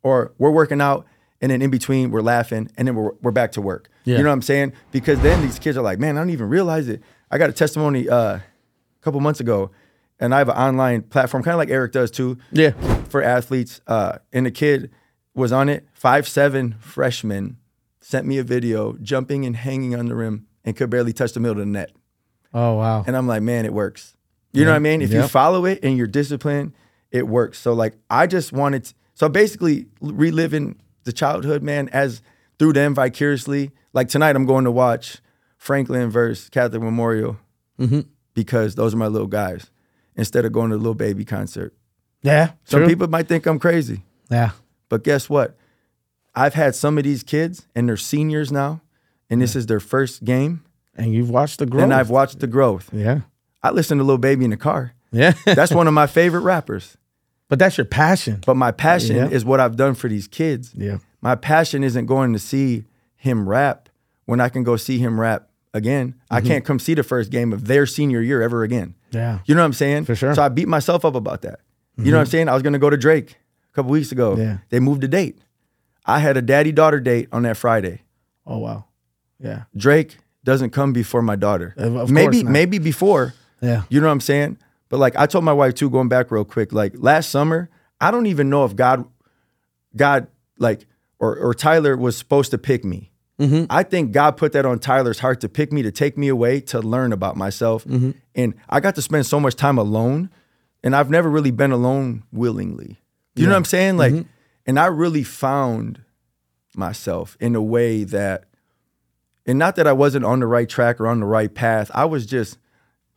or we're working out and then in between we're laughing and then we're we're back to work. Yeah. You know what I'm saying? Because then these kids are like, man, I don't even realize it. I got a testimony uh, a couple months ago, and I have an online platform, kind of like Eric does too, Yeah. for athletes. Uh, and the kid was on it, five seven freshman, sent me a video jumping and hanging on the rim and could barely touch the middle of the net. Oh wow. And I'm like, man, it works. You know what I mean? If you follow it and you're disciplined, it works. So like, I just wanted. To, so basically, reliving the childhood, man, as through them vicariously. Like tonight, I'm going to watch Franklin versus Catholic Memorial Mm-hmm. because those are my little guys. Instead of going to a little baby concert, Yeah. some true. people might think I'm crazy, Yeah. but guess what? I've had some of these kids, and they're seniors now, and this is their first game, And you've watched the growth. and I've watched the growth. Yeah. I listen to Lil Baby in the car. Yeah. That's one of my favorite rappers. But that's your passion. But my passion Yeah. is what I've done for these kids. Yeah. My passion isn't going to see him rap when I can go see him rap again. Mm-hmm. I can't come see the first game of their senior year ever again. Yeah. You know what I'm saying? For sure. Mm-hmm. So I beat myself up about that. You know what I'm saying? I was gonna go to Drake a couple weeks ago. Yeah. They moved the date. I had a daddy daughter date on that Friday. Oh wow. Yeah. Drake doesn't come before my daughter. Of- of maybe course not. maybe before. Yeah. You know what I'm saying? But like I told my wife too, going back real quick, like last summer, I don't even know if God, God, like, or or Tyler was supposed to pick me. Mm-hmm. I think God put that on Tyler's heart to pick me, to take me away, to learn about myself. Mm-hmm. And I got to spend so much time alone. And I've never really been alone willingly. You know what I'm saying? Like, Mm-hmm. and I really found myself in a way that, and not that I wasn't on the right track or on the right path. I was just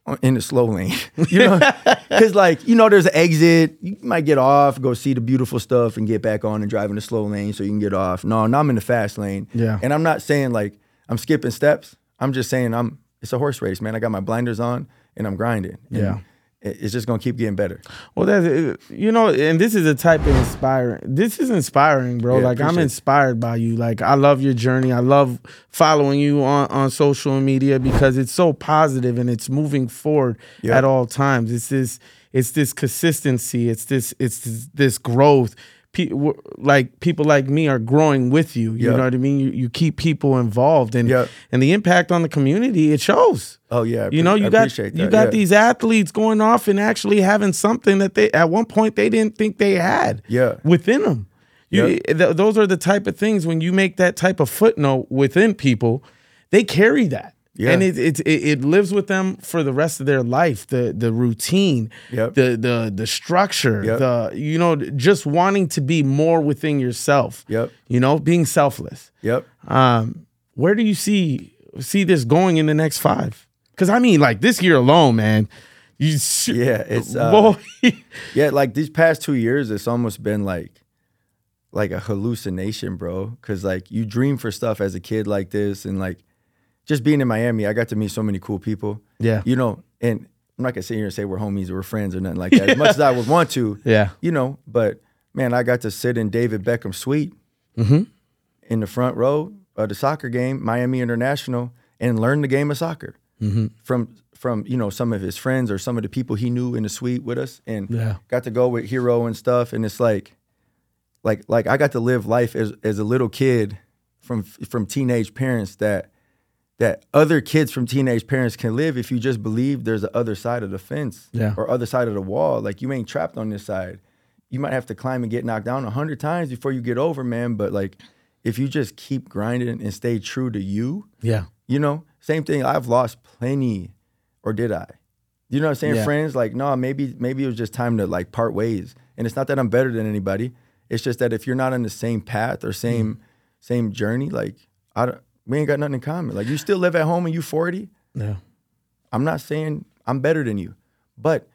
Uh, in the slow lane. you know, because like you know, there's an exit. You might get off, go see the beautiful stuff, and get back on and drive in the slow lane so you can get off. No, now I'm in the fast lane. Yeah. and I'm not saying like I'm skipping steps. I'm just saying I'm. It's a horse race, man. I got my blinders on and I'm grinding. And Yeah. It- it's just gonna keep getting better. Well, that's uh, you know, and this is a type of inspiring. This is inspiring, bro. Yeah, like I'm appreciate it. inspired by you. Like I love your journey. I love following you on on social media because it's so positive and it's moving forward Yeah. at all times. It's this it's this consistency. It's this it's this, this growth. Pe- w- like people like me are growing with you. You Yeah. know what I mean? You you keep people involved and Yeah. and the impact on the community it shows. Oh yeah, I You know, appre- I you got you got yeah. these athletes going off and actually having something that they at one point they didn't think they had. Yeah. within them. You, Yeah. Eh, th- those are the type of things when you make that type of footnote within people, they carry that. Yeah. And it, it it it lives with them for the rest of their life. The the routine, Yep. the the the structure, Yep. the you know just wanting to be more within yourself. Yep. You know, being selfless. Yep. Um, where do you see see this going in the next five? Because I mean, like this year alone, man. You sh- Yeah, it's, uh, boy. Yeah, like these past two years, it's almost been like like a hallucination, bro. Cause like you dream for stuff as a kid like this, and like just being in Miami, I got to meet so many cool people. Yeah. You know, and I'm not gonna sit here and say we're homies or we're friends or nothing like that. As much as I would want to, Yeah. you know, but man, I got to sit in David Beckham's suite Mm-hmm. in the front row of the soccer game, Miami International, and learn the game of soccer Mm-hmm. from from you know some of his friends or some of the people he knew in the suite with us, and Yeah. got to go with Herro and stuff. And it's like, like like I got to live life as as a little kid from from teenage parents that that other kids from teenage parents can live if you just believe there's the other side of the fence Yeah. or other side of the wall. Like you ain't trapped on this side. You might have to climb and get knocked down a hundred times before you get over, man. But like if you just keep grinding and stay true to you, Yeah. you know, same thing. I've lost plenty, or did I? You know what I'm saying? Yeah. Friends, like, no, maybe maybe it was just time to like part ways. And it's not that I'm better than anybody. It's just that if you're not on the same path or same Mm. same journey, like I don't, we ain't got nothing in common. Like you still live at home and you 40. Yeah. I'm not saying I'm better than you, but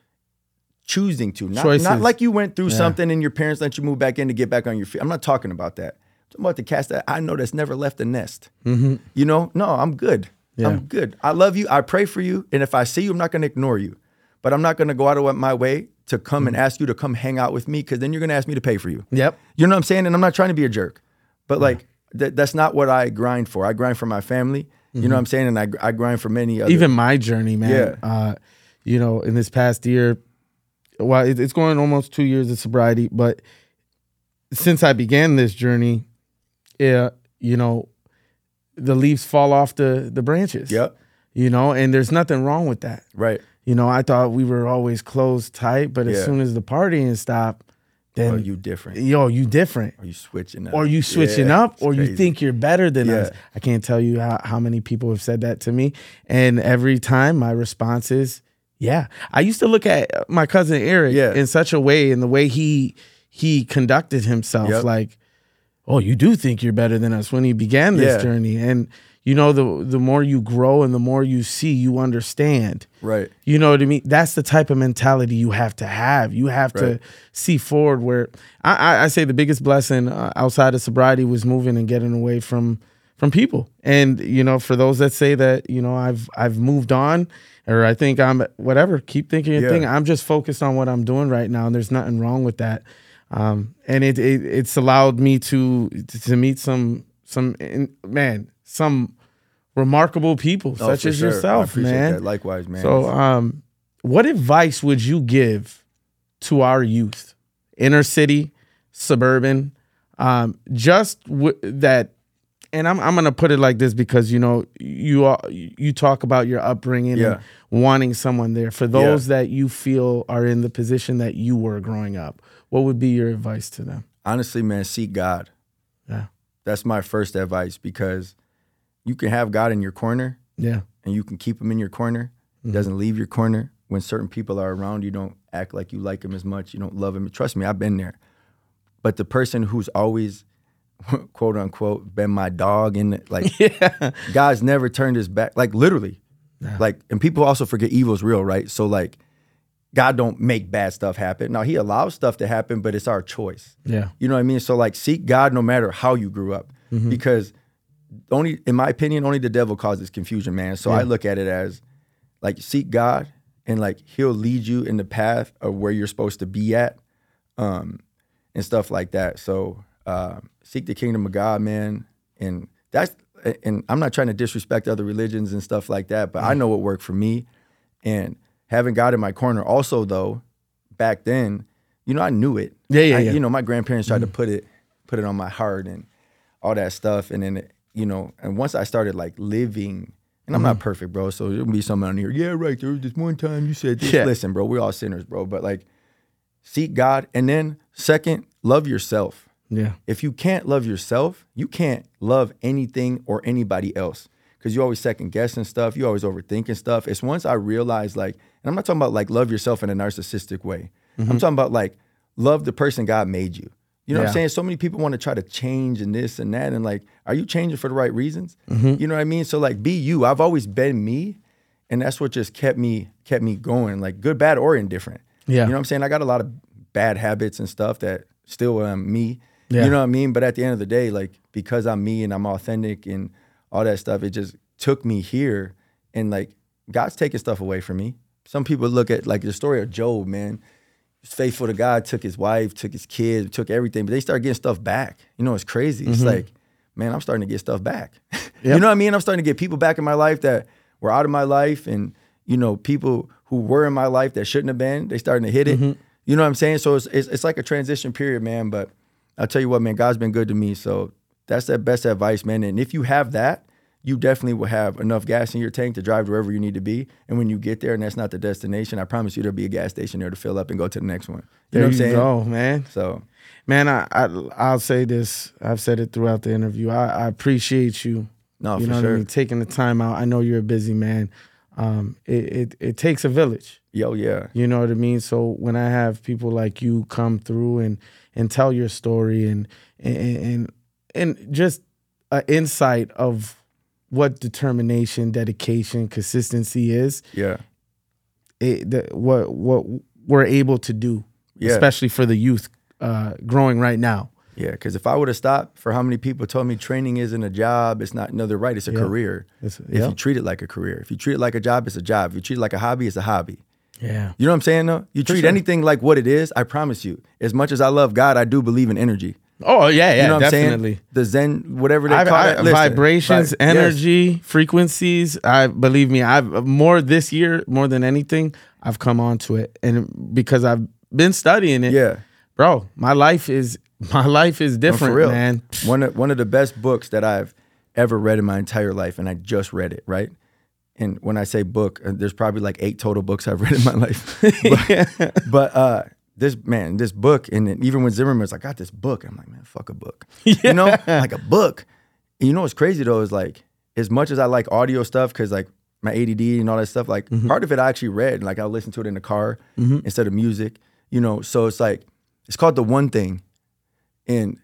choosing to not, Choices. not like you went through Yeah. something and your parents let you move back in to get back on your feet. I'm not talking about that. I'm talking about the cast that I know that's never left the nest. Mm-hmm. You know, no, I'm good. Yeah. I'm good. I love you. I pray for you. And if I see you, I'm not going to ignore you. But I'm not going to go out of my way to come and mm-hmm. ask you to come hang out with me because then you're going to ask me to pay for you. Yep. You know what I'm saying? And I'm not trying to be a jerk, but like th- that's not what I grind for. I grind for my family. You know what I'm saying? And I, I grind for many other. Even my journey, man. Yeah. Uh, you know, in this past year, well, it, it's going almost two years of sobriety, but since I began this journey, yeah, you know, the leaves fall off the the branches. Yep. You know, and there's nothing wrong with that. Right. You know, I thought we were always closed tight, but as soon as the partying stopped, then Or you different. yo, you different. Are you switching up? Or you switching Yeah, up, or you think you're better than us. I can't tell you how, how many people have said that to me. And every time my response is, yeah. I used to look at my cousin Eric Yeah. in such a way, in the way he he conducted himself, Yep. like, oh, you do think you're better than us when he began this Yeah. journey. And you know, the the more you grow and the more you see, you understand. Right. You know what I mean? That's the type of mentality you have to have. You have to see forward. Where I, I, I say the biggest blessing uh, outside of sobriety was moving and getting away from from people. And you know, for those that say that you know I've I've moved on, or I think I'm whatever, keep thinking your Yeah. thing. I'm just focused on what I'm doing right now, and there's nothing wrong with that. Um, and it, it it's allowed me to to meet some some in, man some remarkable people Oh, such as sure. Yourself, man. That. Likewise, man. So, um, what advice would you give to our youth, inner city, suburban, um, just w- that? And I'm I'm gonna put it like this because you know you are you talk about your upbringing Yeah. and wanting someone there. For those that you feel are in the position that you were growing up, what would be your advice to them? honestly, man, seek God. Yeah, That's my first advice because you can have God in your corner yeah, and you can keep him in your corner. He mm-hmm. doesn't leave your corner. When certain people are around, you don't act like you like him as much. You don't love him. Trust me, I've been there. But the person who's always, quote unquote, been my dog and like, yeah, God's never turned his back. Like literally, like, and people also forget evil's real, right? So like, God don't make bad stuff happen. Now He allows stuff to happen, but it's our choice. yeah, You know what I mean? So like seek God no matter how you grew up. Mm-hmm. Because only in my opinion, only the devil causes confusion, man. So I look at it as like seek God and like he'll lead you in the path of where you're supposed to be at. Um and stuff like that. So uh, seek the kingdom of God, man. And that's and I'm not trying to disrespect other religions and stuff like that, but I know what worked for me. And having God in my corner also though, back then, you know, I knew it. Yeah, yeah, I- yeah. You know, my grandparents tried to put it put it on my heart and all that stuff. And then, you know, and once I started like living, and I'm not mm-hmm. perfect, bro. So there'll be someone on here. Yeah, right. There was this one time you said this. Yeah. Listen, bro, we're all sinners, bro. But like, seek God, and then second, love yourself. yeah, If you can't love yourself, you can't love anything or anybody else. Cause you always second guessing stuff. You always overthinking stuff. It's once I realized like, and I'm not talking about like love yourself in a narcissistic way. I'm mm-hmm. talking about like love the person God made you. You know what I'm saying? So many people want to try to change and this and that. And like, are you changing for the right reasons? Mm-hmm. You know what I mean? So like be you. I've always been me. And that's what just kept me kept me going, like good, bad, or indifferent. Yeah. You know what I'm saying? I got a lot of bad habits and stuff that still am me. Yeah. You know what I mean? But at the end of the day, like because I'm me and I'm authentic and all that stuff, it just took me here. And like God's taking stuff away from me. Some people look at like the story of Job, man. Faithful to God, took his wife, took his kids, took everything, but they start getting stuff back. You know, it's crazy. It's mm-hmm. like, man, I'm starting to get stuff back. you know what I mean? I'm starting to get people back in my life that were out of my life and, you know, people who were in my life that shouldn't have been, they starting to hit it. Mm-hmm. You know what I'm saying? So it's, it's, it's like a transition period, man. But I'll tell you what, man, God's been good to me. So that's the best advice, man. And if you have that, you definitely will have enough gas in your tank to drive to wherever you need to be. And when you get there and that's not the destination, I promise you there'll be a gas station there to fill up and go to the next one. You there know what I'm saying? Oh man. So Man, I, I I'll say this. I've said it throughout the interview. I, I appreciate you. no, you for know what I sure. mean? Taking the time out. I know you're a busy man. Um, it, it it takes a village. Yo, yeah. You know what I mean? So when I have people like you come through and and tell your story and and and, and just an insight of what determination, dedication, consistency is, Yeah. it, the, what what we're able to do, Yeah. especially for the youth uh, growing right now. Yeah. Because if I would have stopped for how many people told me training isn't a job, it's not, no, they're right. It's a Yeah. career. It's- If yeah. you treat it like a career, if you treat it like a job, it's a job. If you treat it like a hobby, it's a hobby. Yeah. You know what I'm saying? Though you treat sure. anything like what it is. I promise you. As much as I love God, I do believe in energy. Oh yeah, yeah, You know what definitely. I'm saying? The Zen, whatever they I, call I- it, listen, vibrations, vi- yes. energy, frequencies. I believe me. I've more this year, more than anything, I've come onto it, and because I've been studying it. Yeah, bro, my life is my life is No, different, real. man. One of one of the best books that I've ever read in my entire life, and I just read it. Right, and when I say book, uh, there's probably like eight total books I've read in my life. but, but uh, this man, this book, and then even when Zimmerman's like, I got this book, I'm like, man, fuck a book. You know, like a book. And you know what's crazy though is like, as much as I like audio stuff, because like my ADD and all that stuff, like mm-hmm. part of it I actually read. And like I'll listen to it in the car mm-hmm. instead of music. You know, so it's like it's called the one thing, and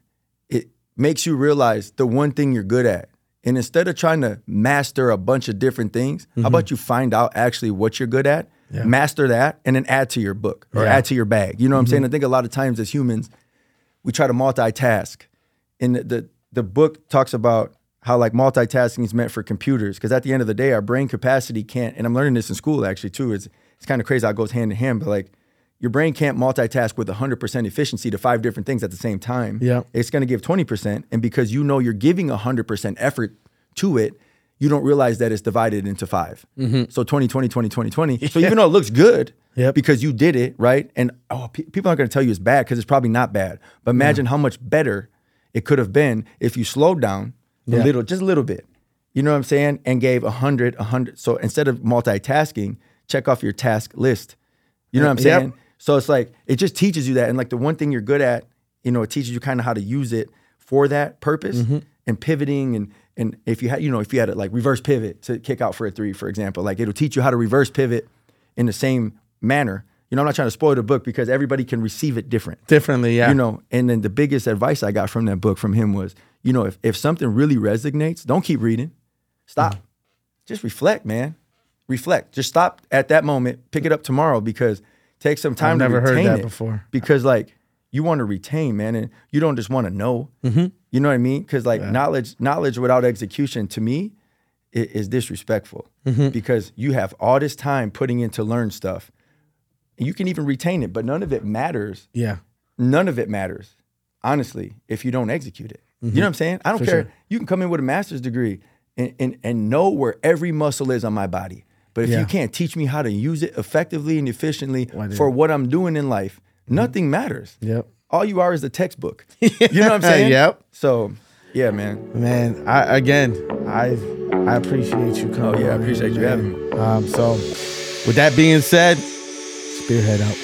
it makes you realize the one thing you're good at. And instead of trying to master a bunch of different things, how mm-hmm. about you find out actually what you're good at, Yeah. master that, and then add to your book or Yeah. add to your bag. You know what I'm mm-hmm. saying? I think a lot of times as humans, we try to multitask. And the, the the book talks about how like multitasking is meant for computers because at the end of the day, our brain capacity can't. And I'm learning this in school actually too. It's it's kind of crazy how it goes hand in hand, but like your brain can't multitask with 100% efficiency to five different things at the same time. Yeah. It's going to give 20%. And because you know you're giving 100% effort to it, you don't realize that it's divided into 5 So 20, 20, 20, 20, 20. So even though it looks good, Yep. because you did it, right? And oh, pe- people aren't going to tell you it's bad because it's probably not bad. But imagine how much better it could have been if you slowed down a Yeah. little, just a little bit. You know what I'm saying? And gave 100, 100. So instead of multitasking, check off your task list. You know what I'm Yep. saying? So it's like, it just teaches you that. And like the one thing you're good at, you know, it teaches you kind of how to use it for that purpose Mm-hmm. and pivoting. And, and if you had, you know, if you had it like reverse pivot to kick out for a three, for example, like it'll teach you how to reverse pivot in the same manner. You know, I'm not trying to spoil the book because everybody can receive it different. Differently, yeah. You know, and then the biggest advice I got from that book from him was, you know, if, if something really resonates, don't keep reading. Stop. Mm-hmm. Just reflect, man. Reflect. Just stop at that moment, pick it up tomorrow because take some time to never to heard that it. before. Because like you want to retain, man, and you don't just want to know. Mm-hmm. You know what I mean? Because like knowledge, knowledge without execution to me is disrespectful. Mm-hmm. Because you have all this time putting in to learn stuff. You can even retain it, but none of it matters yeah. none of it matters, honestly, if you don't execute it. You know mm-hmm. what I'm saying? I don't For care. sure. You can come in with a master's degree and, and, and know where every muscle is on my body. But if Yeah. you can't teach me how to use it effectively and efficiently for what I'm doing in life, nothing matters. Yep. All you are is a textbook. You know what I'm saying? Yep. So, yeah, man. Man, I again, I I appreciate you coming. Oh, yeah, I appreciate here, you man. having me. Um, so, with that being said, spearhead out.